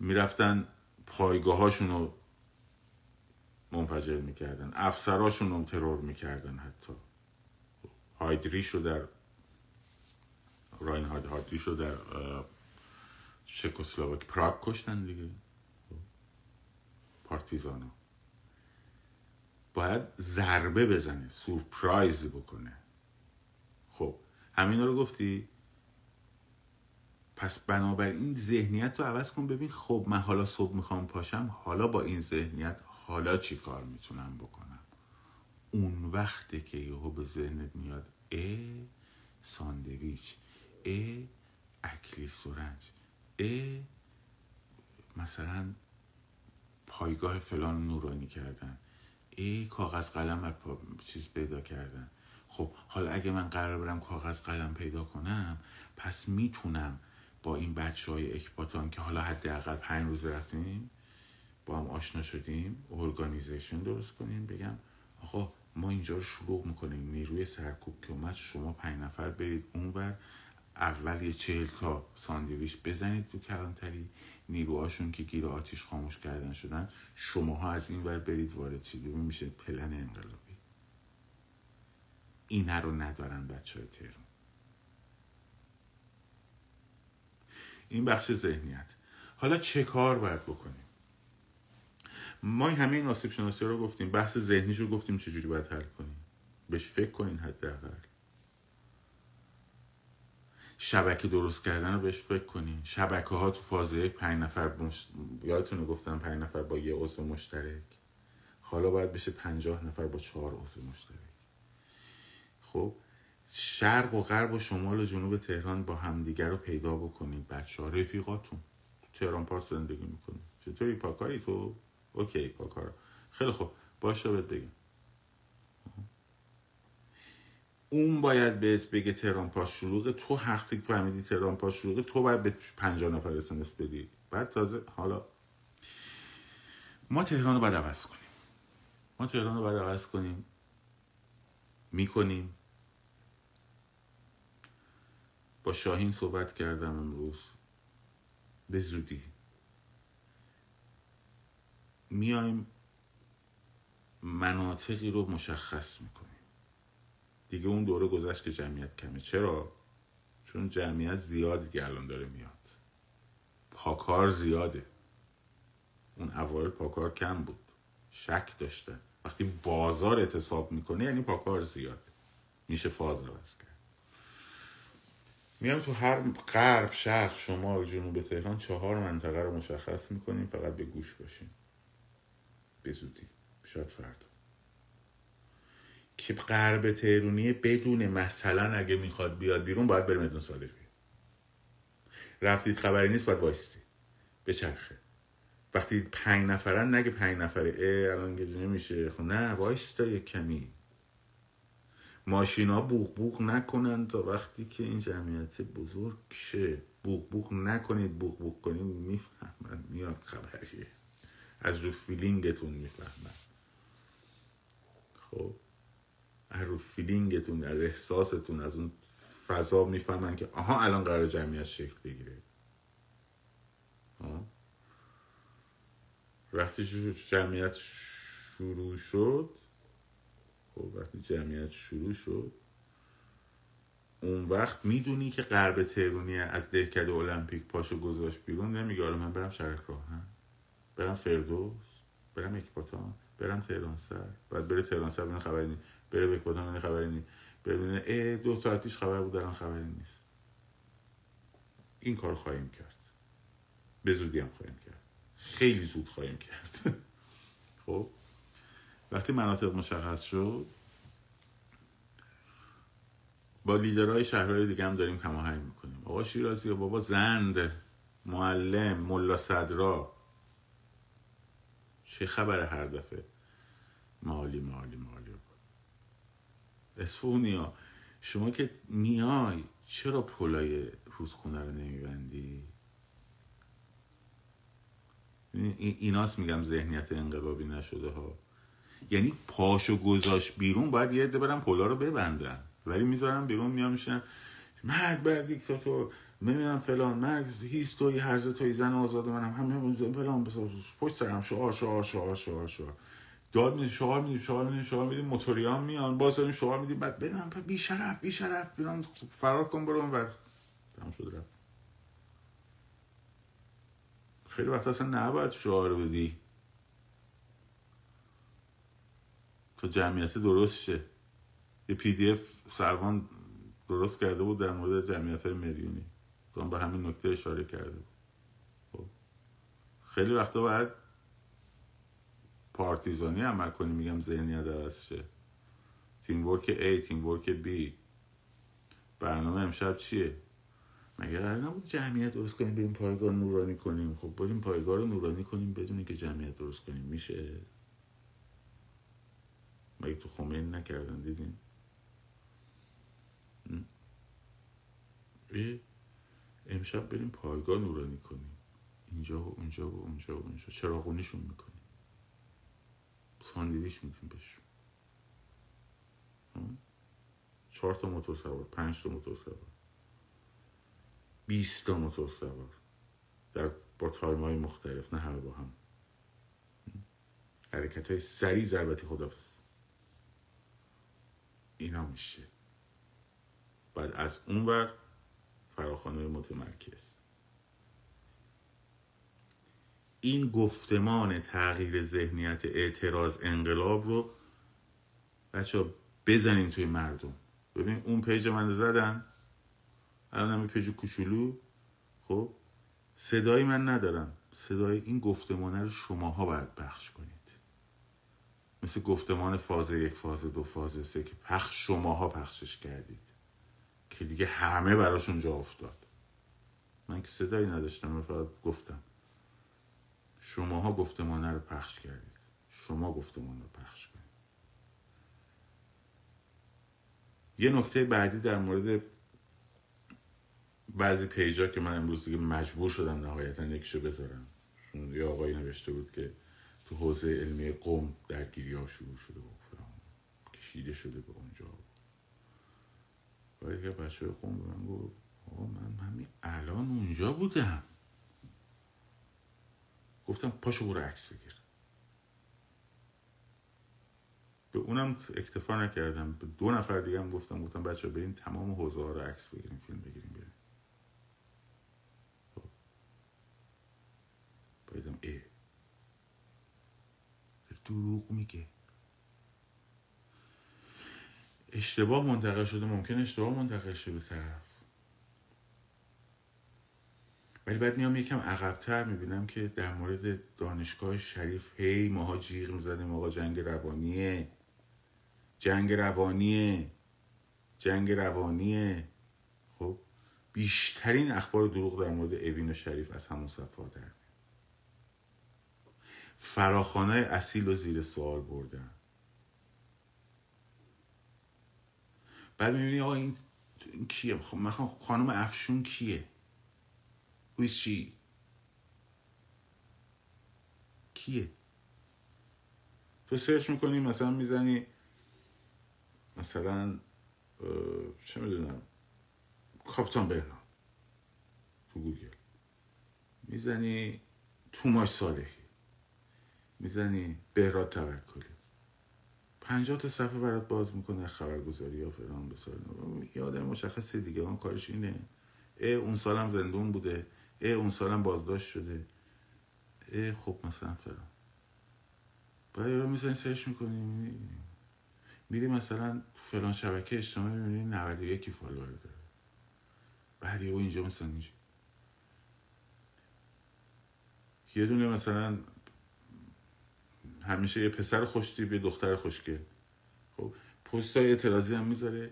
می‌رفتن پایگاهاشون رو منفجر می‌کردن. افسراشون رو ترور می‌کردن حتی. هایدریش رو در راین هایدریش رو در چکسلواک پراگ کشتن دیگه. پارتیزانا. باید ضربه بزنه سورپرایز بکنه. خب همین رو گفتی؟ پس بنابراین ذهنیت رو عوض کن ببین خب من حالا صبح می‌خوام پاشم حالا با این ذهنیت حالا چی کار می‌تونم بکنم؟ اون وقته که یهو به ذهنت میاد ا ساندویچ ا اکلی سرنج ا مثلا پایگاه فلان نورانی کردن ای کاغذ قلم چیز پیدا کردن. خب حالا اگه من قرار برم کاغذ قلم پیدا کنم پس می‌تونم با این بچه های اکباتان که حالا حداقل پنج روز رفتیم با هم آشنا شدیم ارگانیزیشن درست کنیم بگم آقا ما اینجا رو شروع می‌کنیم. نیروی سرکوب که اومد شما پنج نفر برید اونور. اول یه چهل تا ساندویچ بزنید تو کلانتری. نیروهاشون که گیر آتیش خاموش کردن شدن. شماها از این ور برید وارد شید. میشه پلن انقلابی. اینه رو ندارن بچه های تهران. این بخش ذهنیت. حالا چه کار باید بکنیم؟ ما همه این آسیب شناسی رو گفتیم. بحث ذهنیش رو گفتیم چجوری باید حل کنیم. بهش فکر کنین حداقل. شبکه درست کردن رو بهش فکر کنین. شبکه ها تو فاز یک پنج نفر مشت... یادتونه گفتم پنج نفر با یه عضو مشترک. حالا باید بشه پنجاه نفر با چهار عضو مشترک. خب شرق و غرب و شمال و جنوب تهران با همدیگر رو پیدا بکنید بچه ها رفیقاتون تهران پارس زندگی می‌کنید چطوری؟ پاکاری تو؟ اوکی پاکار خیلی خوب. باشه بهت بگم. اون باید بهت بگه تهران پاس شلوغه تو حقی فهمیدی تهران پاس شلوغه تو باید به پنجاه نفر اسمس بدی. بعد تازه حالا. ما تهران رو باید عوض کنیم. ما تهران رو باید عوض کنیم. می‌کنیم. با شاهین صحبت کردم امروز. به زودی. میایم مناطقی رو مشخص می‌کنیم. دیگه اون دوره گذشت که جمعیت کمه. چرا؟ چون جمعیت زیاد دیگه الان داره میاد. پاکار زیاده. اون اوایل پاکار کم بود. شک داشتن. وقتی بازار اعتصاب می‌کنه یعنی پاکار زیاده. میشه فاز عوض کرد. میام تو هر غرب شرق شمال جنوب تهران چهار منطقه رو مشخص می‌کنیم. فقط به گوش باشیم. به زودی. شاید فردا. که غرب تهرونیه بدون مثلا اگه می‌خواد بیاد بیرون باید بره مدن صادقی. رفتید خبری نیست باید وایستی. به چرخه. وقتی پنج نفرن نگه پنج نفره. اه الان گزی نمیشه. خب نه وایستا یک کمی. ماشینا بوغ بوغ نکنن تا وقتی که این جمعیت بزرگ شه. بوغ بوغ نکنید بوغ بوغ کنید می‌فهمن. یه خبریه. از رو feeling تون می‌فهمن خب از رو feeling تون از احساستون از اون فضا می‌فهمن که آها الان قرار جمعیت شکل بگیره. وقتی جمعیت شروع شد خب وقتی جمعیت شروع شد اون وقت می‌دونی که غرب تهرونی از دهکده المپیک پاشو گذاشت بیرون نمیگه حالا من برم شرق راهن برم فردوس برم اکباتان برم تهران سر. بعد بره تهران سر ببینه خبری نیست بره اکباتان خبری نیست ببینه ای دو ساعت پیش خبر بود الان خبری نیست. این کار خواهیم کرد. به زودی هم خواهیم کرد. خیلی زود خواهیم کرد. خب؟ وقتی مناطق مشخص شد با لیدرهای شهرهای دیگه هم داریم کماهنگ می‌کنیم. آقا شیرازی بابا زند معلم ملا صدرا. چه خبر هر دفعه؟ مالی مالی مالی. اسفونیا شما که میای چرا پلای رودخونه رو نمیبندی؟ ایناست میگم ذهنیت انقلابی نشده ها. یعنی پاشو گذاشت بیرون باید یه عده برن پلا رو ببندن. ولی می‌ذارن بیرون میان میشن مرد بر دیکتاتور نمی‌دونم فلان مرد هیچ توی هرزه توی زن آزاد منم همه فلان پشت سرم شعار شعار شعار شعار شعار. داد میدی شعار میدی شعار میدی شعار میدی موتوریان میان باز داریم شعار میدی بعد بدم بی شرف بی شرف فرار کن برو اونور تمام شد رفت. خیلی وقت اصلا نباید شعار بدی. تا جمعیت درست شه یه پی دی اف سروان درست کرده بود در مورد جمعیت های میلیونی تو به همین نکته اشاره کرده خب. خیلی وقتا باید پارتیزانی عمل کنی میگم ذهنیت عوض شه تیم ورک A تیم ورک B. برنامه امشب چیه؟ مگه قرار نبود جمعیت درست کنیم بریم پایگاه نورانی کنیم؟ خب بریم پایگاه رو نورانی کنیم بدونی که جمعیت درست کنیم. میشه؟ مگه تو خمین نکردن دیدین؟ امشب بریم پایگاه نورانی کنیم. اینجا و اونجا و اونجا و اونجا. چراغونیشون می‌کنیم. ساندویچ میدیم بهشون. چهار تا موتور سوار پنج تا موتور سوار 20 تا موتور سوار در با تایم های مختلف نه همه با هم. حرکت های سریع ضربتی خدافز اینا میشه. بعد از اون بر فراخانه متمرکز. این گفتمان تغییر ذهنیت اعتراض انقلاب رو بچه بزنین توی مردم. ببین اون پیج من زدن. الان همین پیج کوچولو. خب صدایی من ندارم. صدای این گفتمانه رو شماها باید پخش کنید. مثل گفتمان فاز یک فاز دو فاز سه که پخش شماها پخشش کردید. که دیگه همه براشون جا افتاد. من که صدایی نداشتم من فقط گفتم. شماها گفتمانه رو پخش کردید. شما گفتمان رو پخش کنید. یه نکته بعدی در مورد بعضی پیجا که من امروز دیگه مجبور شدم نهایتا یکیشو بذارم. یه آقایی نوشته بود که تو حوزه علمی قوم درگیری ها شروع شده و کشیده شده به اونجا. و یکی بچه خون به من گفت آقا من همین الان اونجا بودم. گفتم پاشو برو عکس بگیر. به اونم اکتفا نکردم. به دو نفر دیگه هم گفتم گفتم بچه برین تمام حوزه ها رو عکس بگیریم فیلم بگیریم بریم خب. بایدم ای دروغ میگه. اشتباه منتقل شده ممکن اشتباه منتقل شه به طرف. ولی بعد میام یکم عقبتر می‌بینم که در مورد دانشگاه شریف هی ماها جیغ می‌زدیم آقا جنگ روانیه. جنگ روانیه. جنگ روانیه. خب بیشترین اخبار دروغ در مورد اوین و شریف از همون صفحه در فراخانه اصیل و زیر سوال بردن. بعد می‌بینی آقا این, کیه؟ خب مثلا خانم افشون کیه؟ Who is کیه؟ تو سرچ می‌کنی مثلا می‌زنی مثلا چه می‌دونم کاپتان برنارد تو گوگل. می‌زنی توماش صالحی. می‌زنی بهراد توکلی. پنجاه تا صفحه برات باز می‌کنه خبرگزاری ها فران بسار. یه آدم مشخصی دیگه اون کارش اینه. اه اون سالم زندون بوده. اه اون سالم بازداشت شده. اه خب مثلا فران بعد رو می‌زنی سرش می‌کنی میری مثلا تو فلان شبکه اجتماعی می‌بینی 91 فالوور داره. بعد یه اینجا مثلا اینجا یه دونه مثلا همیشه یه پسر خوشتی یه دختر خوشگل. خب پست های اعتراضی هم می‌ذاره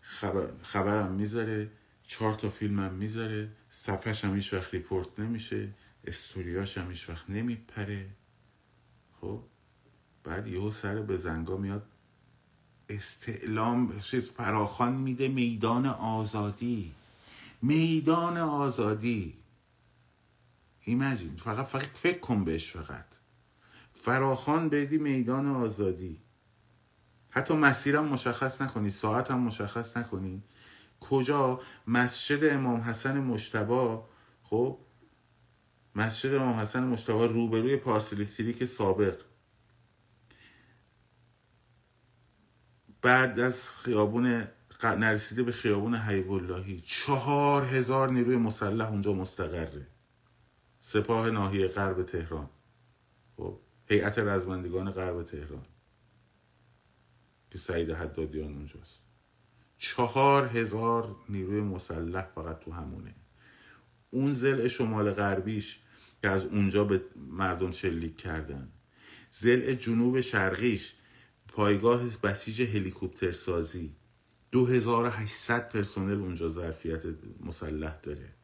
خبر خبرم می‌ذاره چهار تا فیلم هم می‌ذاره صفحش هم هیچ وقت ریپورت نمیشه استوریاش هم هیچ وقت نمیپره. خب بعد یهو سر به زنگا میاد استعلام چیز فراخان میده میدان آزادی. میدان آزادی. ایمجین فقط فقط فکر کن بهش فقط. فراخان بدی میدان آزادی. حتی مسیرم مشخص نکنی ساعت هم مشخص نکنی. کجا؟ مسجد امام حسن مشتبا. خب مسجد امام حسن مشتبا روبروی پارسلیکتریک سابق. بعد از خیابون نرسیده به خیابون حیب اللهی. چهار هزار نیروی مسلح اونجا مستقره. سپاه ناحیه غرب تهران. هیئت رزمندگان غرب تهران که سعید حدادیان اونجاست. چهار هزار نیروی مسلح فقط تو همونه. اون زل شمال غربیش که از اونجا به مردم شلیک کردن. زل جنوب شرقیش پایگاه بسیج هلیکوپتر سازی. 2800 پرسنل اونجا ظرفیت مسلح داره.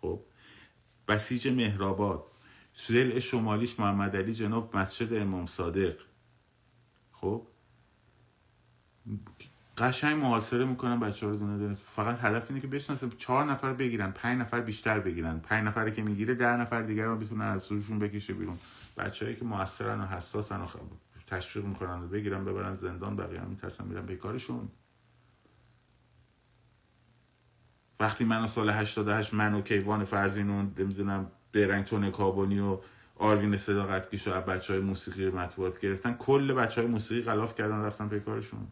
خب؟ بسیج مهرآباد. زل شمالیش محمد علی جناب مسجد امام صادق. خب؟ قشنگ محاصره می‌کنن بچه رو دونه دونه. فقط هدف اینه که بشناسن چهار نفر بگیرن پنج نفر بیشتر بگیرن. پنج نفر که می‌گیره ده نفر دیگر رو بتونن از روشون بکشه بیرون. بچههایی که موثرن و حساسن و تشویق می‌کنن و بگیرن ببرن زندان بقیه هم میترسن میرن به کارشون. وقتی من سال 88 من و کیوان فرزین نمی‌دونم برنگ تون کابونی و آروین صداقت و بچه های موسیقی مطبوعات گرفتن. کل بچه های موسیقی غلاف کردن رفتن به کارشون.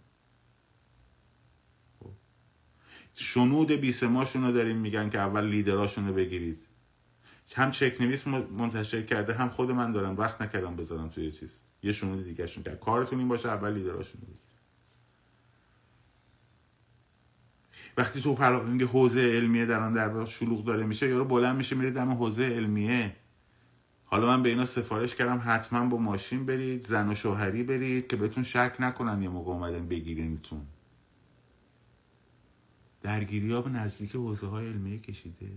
خب. شنود بیسماشون رو داریم میگن که اول لیدراشون رو بگیرید. هم چک نویس منتشر کرده هم خود من دارم. وقت نکردم بذارم توی چیز. یه شنود دیگه شون کرد. کارتون این باشه اول لیدراشون رو وقتی تو پر حوزه علمیه در آن در شلوغ داره میشه یارو بلند میشه میره دم حوزه علمیه. حالا من به اینا سفارش کردم حتما با ماشین برید زن و شوهری برید که بهتون شک نکنن یه موقع اومدن بگیرینتون. درگیری ها به نزدیک حوزه های علمیه کشیده.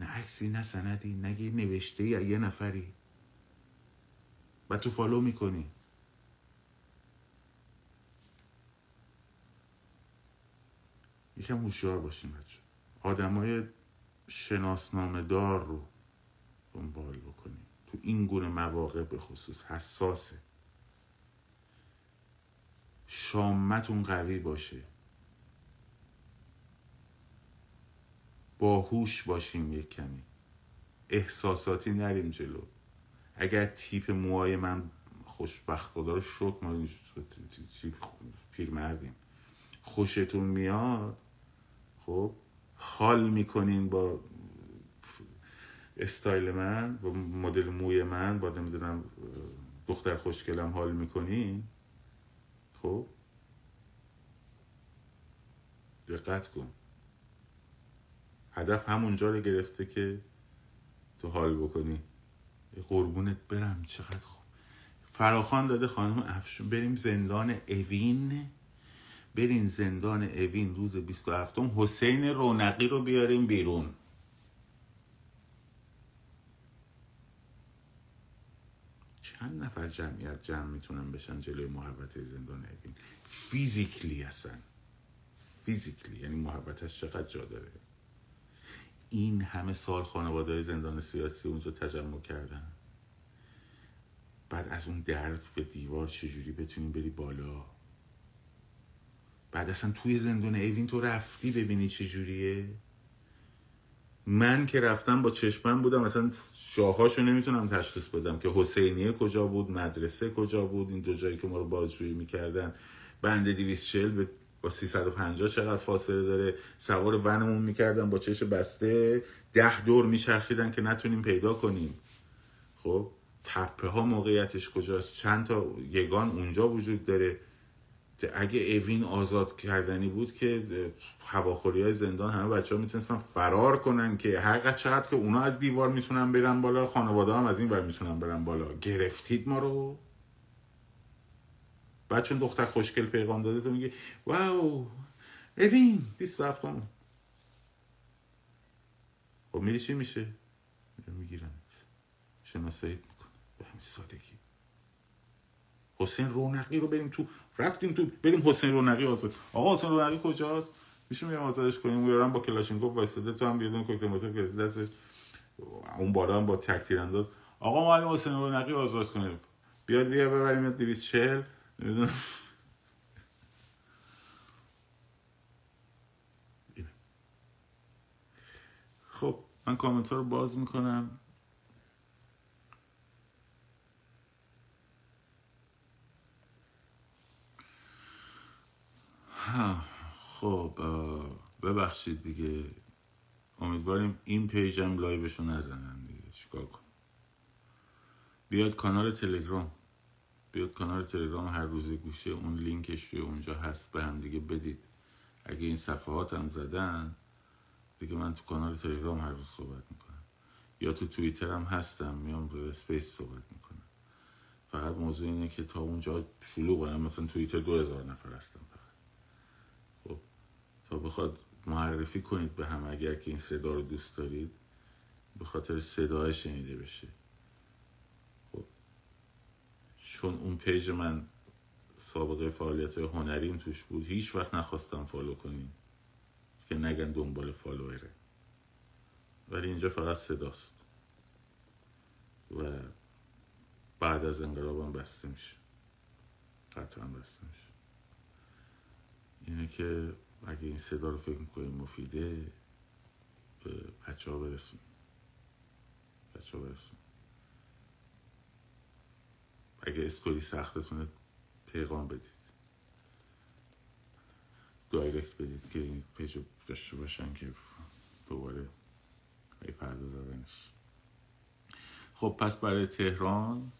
نه عکسی نه سندی نه نوشته یه نفری. و تو فالو می‌کنی. یکم هوشیار باشیم بچه آدمای شناسنامه دار رو دنبال بکنیم تو این گونه مواقع به خصوص حساسه شامتون قوی باشه باهوش باشیم یک کمی احساساتی نریم جلو اگر تیپ موهای من خوشبخت خدا رو شک ما پیرمردیم خوشتون میاد خب حال می‌کنین با استایل من با مدل موی من با نمی‌دونم دختر خوشگلم حال می‌کنین خب. دقت کن. هدف همونجا رو گرفته که تو حال بکنی. قربونت برم چقدر خوب. فراخان داده خانم افشون. بریم زندان اوین. بریم زندان اوین روز 27 حسین رونقی رو بیاریم بیرون. چند نفر جمعیت جمع می‌تونن بشن جلوی محوطه زندان اوین؟ فیزیکلی هستن فیزیکلی. یعنی محوطش چقدر جا داره؟ این همه سال خانواده زندان سیاسی اونجا تجمع کردن. بعد از اون درد به دیوار چجوری بتونیم بری بالا؟ بعد اصلا توی زندان اوین تو رفتی ببینی چجوریه من که رفتم با چشمم بودم اصلا شاهاشو نمی‌تونم تشخیص بدم که حسینیه کجا بود مدرسه کجا بود این دو جایی که ما رو بازجویی می‌کردن. بند 240 به با 350 چقدر فاصله داره؟ سوار ونمون می‌کردن با چش بسته ده دور میچرخیدن که نتونیم پیدا کنیم. خب تپه ها موقعیتش کجاست؟ چند تا یگان اونجا وجود داره؟ اگه اوین آزاد کردنی بود که هواخوری های زندان همه بچه ها می‌تونستن فرار کنن که هر چقدر که اونا از دیوار می‌تونن برن بالا خانواده هم از این ور می‌تونن برن بالا. گرفتید ما رو؟ بعد چون دختر خوشگل پیغام داده تو میگه واو اوین 27 همون خب میری چی میشه؟ می‌گیرن شناسایی می‌کنه. به همین سادگی. حسین رونقی رو بریم تو رفتیم تو بریم حسین رونقی آزاد. آقا حسین رونقی کجاست؟ میشه میرم آزادش کنیم میارم با کلاشینکوف وایساده تو هم بیادون کوکتل موتور دستش اون بالا با تک انداز. آقا معلم حسین رونقی آزاد کنیم. بیاد بیا ببریم 240 خب من کامنت رو باز می‌کنم. خب ببخشید دیگه. امیدواریم این پیج هم لایوشو نزنن دیگه. چیکار کن بیاد کانال تلگرام. بیاد کانال تلگرام هر روز گوشه اون لینکش روی اونجا هست به هم دیگه بدید. اگه این صفحات هم زدن دیگه من تو کانال تلگرام هر روز صحبت می‌کنم. یا تو توییتر هم هستم میام به space صحبت می‌کنم. فقط موضوع اینه که تا اونجا شلوغ ترم. مثلا توییتر دو هزار نفر هستم فقط. تا بخواد معرفی کنید به هم اگر که این صدا رو دوست دارید به خاطر صدای شنیده بشه. چون اون پیج من سابقه فعالیت هنریم توش بود هیچ وقت نخواستم follow کنین که نگن دنبال follower ه. ولی اینجا فقط صداست. و بعد از انقلابم بسته میشه. قطعا بسته میشه. اینه که اگه این صدا رو فکر می‌کنیم مفیده به بچه ها برسون. بچه ها برسون. اگه استوری سختتونه پیغام بدید. دایرکت بدید که این پیج داشته باشن که دوباره ای فردا زدنش. خب پس برای تهران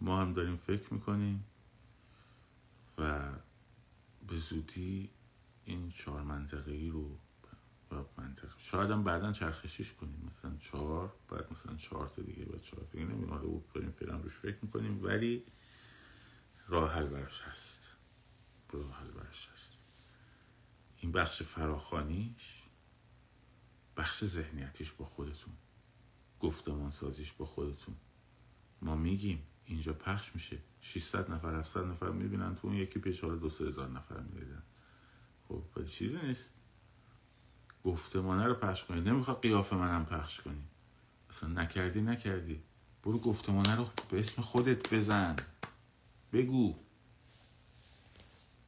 ما هم داریم فکر می‌کنیم و به زودی این چهار منطقه ای رو منطقه شاید هم بعدا چرخشیش کنیم. مثلا چهار بعد مثلا چهار تا دیگه بعد چهار دیگه. نمی‌دونم حالا داریم فعلا روش فکر می‌کنیم. ولی راه حل برش هست. راه حل هست. این بخش فراخانیش بخش ذهنیتیش با خودتون. گفتمان سازیش با خودتون. ما میگیم اینجا پخش میشه. 600 نفر 700 نفر می‌بینن تو اون یکی پیش حالا دو سه هزار نفر می‌دیدن خب چیزی نیست. گفتمانه رو پخش کنی. نمی‌خواد قیافه منم پخش کنی. اصلا نکردی نکردی. برو گفتمانه رو به اسم خودت بزن. بگو.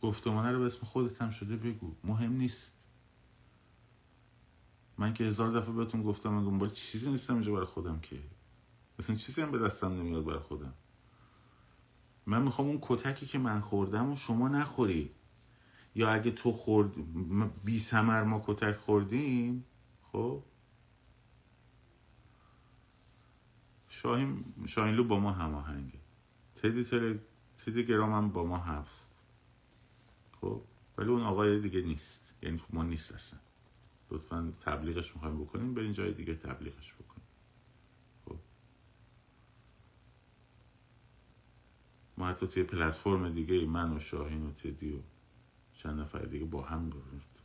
گفتمانه رو به اسم خودت هم شده بگو. مهم نیست. من که هزار دفعه بهتون گفتم من دنبال چیزی نیستم اینجا برای خودم که. مثلا چیزی هم به دستم نمیاد برای خودم. من می‌خوام اون کتکی که من خوردم و شما نخوری. یا اگه تو خورد بی سمر ما کتک خوردیم خب؟ شاهین شاهینلو با ما هماهنگه. تدی تل... تلگرام هم با ما هست. خب؟ ولی اون آقای دیگه نیست. یعنی ما نیست اصلا. لطفا تبلیغش می‌خوایم بکنیم برین جای دیگه تبلیغش بکنیم. ما حتی توی پلتفرم دیگه من و شاهین و تدی و چند نفر دیگه با هم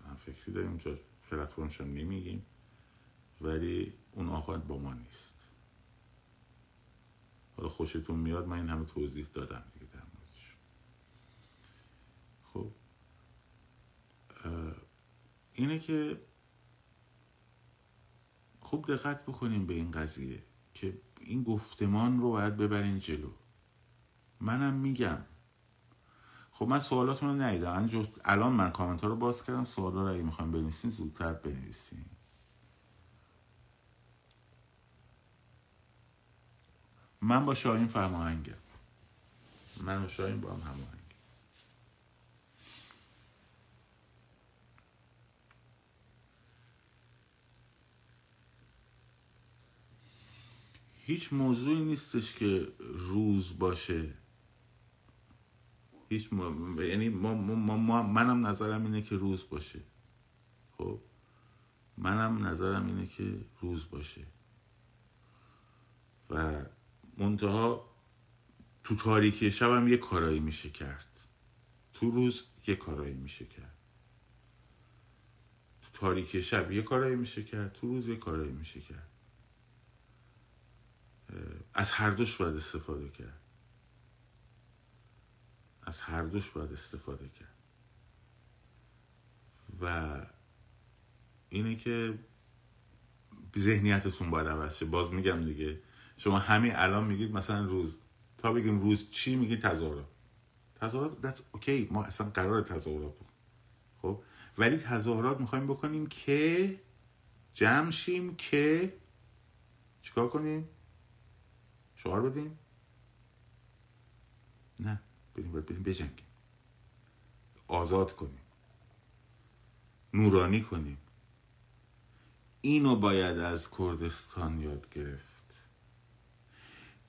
هم فکری داریم جا پلتفرمش هم نمیگیم. ولی اون آقا با ما نیست. حالا خوشتون میاد من این همه توضیح دادم دیگه در موردش. خب. اینه که خوب دقت بکنیم به این قضیه که این گفتمان رو باید ببرین جلو. منم میگم. خب من سوالاتون رو ندیدم. الان من کامنت ها رو باز کردم. سوالا رو اگه می‌خوایم بنویسین زودتر بنویسین. من با شاهین فرماهنگم. من و شاهین با هم هماهنگ هیچ موضوعی نیستش که روز باشه. هیچ یعنی ما... ما... ما... منم نظرم اینه که روز باشه. خب؟ منم نظرم اینه که روز باشه. و منتها تو تاریکی شب هم یه کارایی میشه کرد. تو روز یه کارایی میشه کرد. تو تاریکی شب یه کارایی میشه کرد. تو روز یه کارایی میشه کرد. از هر دوش باید استفاده کرد. از هر دوش باید استفاده کرد. و اینه که ذهنیتتون باید عوض باز میگم دیگه. شما همین الان میگید مثلا روز. تا بگیم روز چی میگید؟ تظاهرات. تظاهرات that's اوکی ما اصلا قرار تظاهرات بکنیم خب؟ ولی تظاهرات می‌خوایم بکنیم که جمع شیم که چیکار کنیم؟ شعار بدیم؟ نه. بریم باید بریم بجنگیم. آزاد کنیم. نورانی کنیم. اینو باید از کردستان یاد گرفت.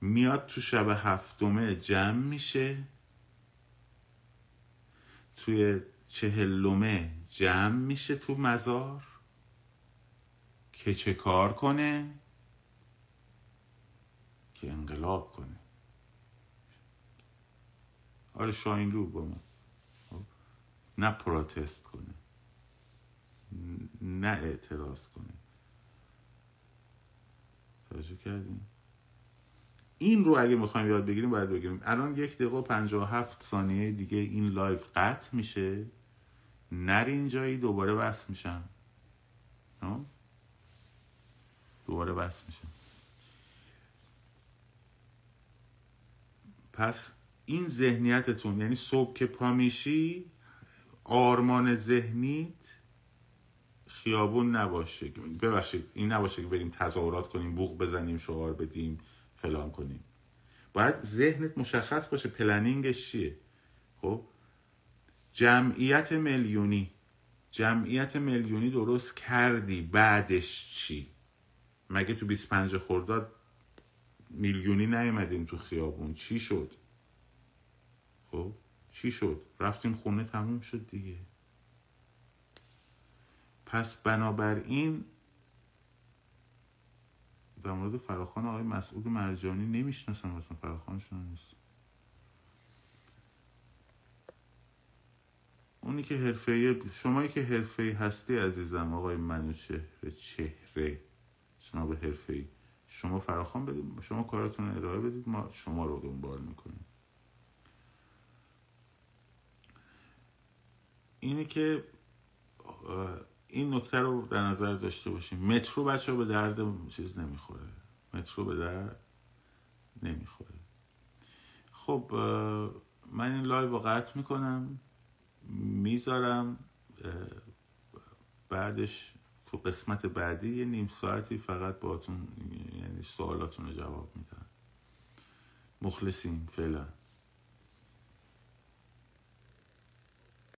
میاد تو شب هفتمه جمع میشه. توی چهلمه جمع میشه تو مزار. که چه کار کنه؟ که انقلاب کنه. آره شاینلو با ما. خب؟ نه پروتست کنه. نه اعتراض کنه. توجه کردیم این رو اگه می‌خوایم یاد بگیریم باید بگیریم. الان یک دقیقه و پنجاه هفت ثانیه دیگه این لایف قطع میشه. نرین جایی دوباره بس میشن دوباره بس میشن پس این ذهنیتتون یعنی صبح که پا میشی آرمان ذهنیت خیابون نباشه. ببخشید این نباشه که بریم تظاهرات کنیم بوق بزنیم شعار بدیم فلان کنیم. باید ذهنت مشخص باشه پلنینگش چیه. خب؟ جمعیت میلیونی. جمعیت میلیونی درست کردی بعدش چی؟ مگه تو 25 خرداد میلیونی نیومدیم تو خیابون؟ چی شد؟ خب چی شد؟ رفتیم خونه تموم شد دیگه. پس بنابراین در مورد فراخان آقای مسعود مرجانی نمی‌شناسم مثلا فراخانشون نیست. اونی که حرفه شمایی که حرفه هستی عزیزم آقای منو چهره. به حرفه شما فراخوان بدید شما کاراتون ارائه بدید ما شما رو دنبال می‌کنیم. اینه که این نکته رو در نظر داشته باشیم. مترو بچه به درد چیز نمی‌خوره. مترو به درد نمی‌خوره. خب من این لایو رو قطع می‌کنم می‌ذارم بعدش تو قسمت بعدی یه نیم ساعتی فقط باتون یعنی سوالاتون رو جواب میدن مخلصیم فعلا.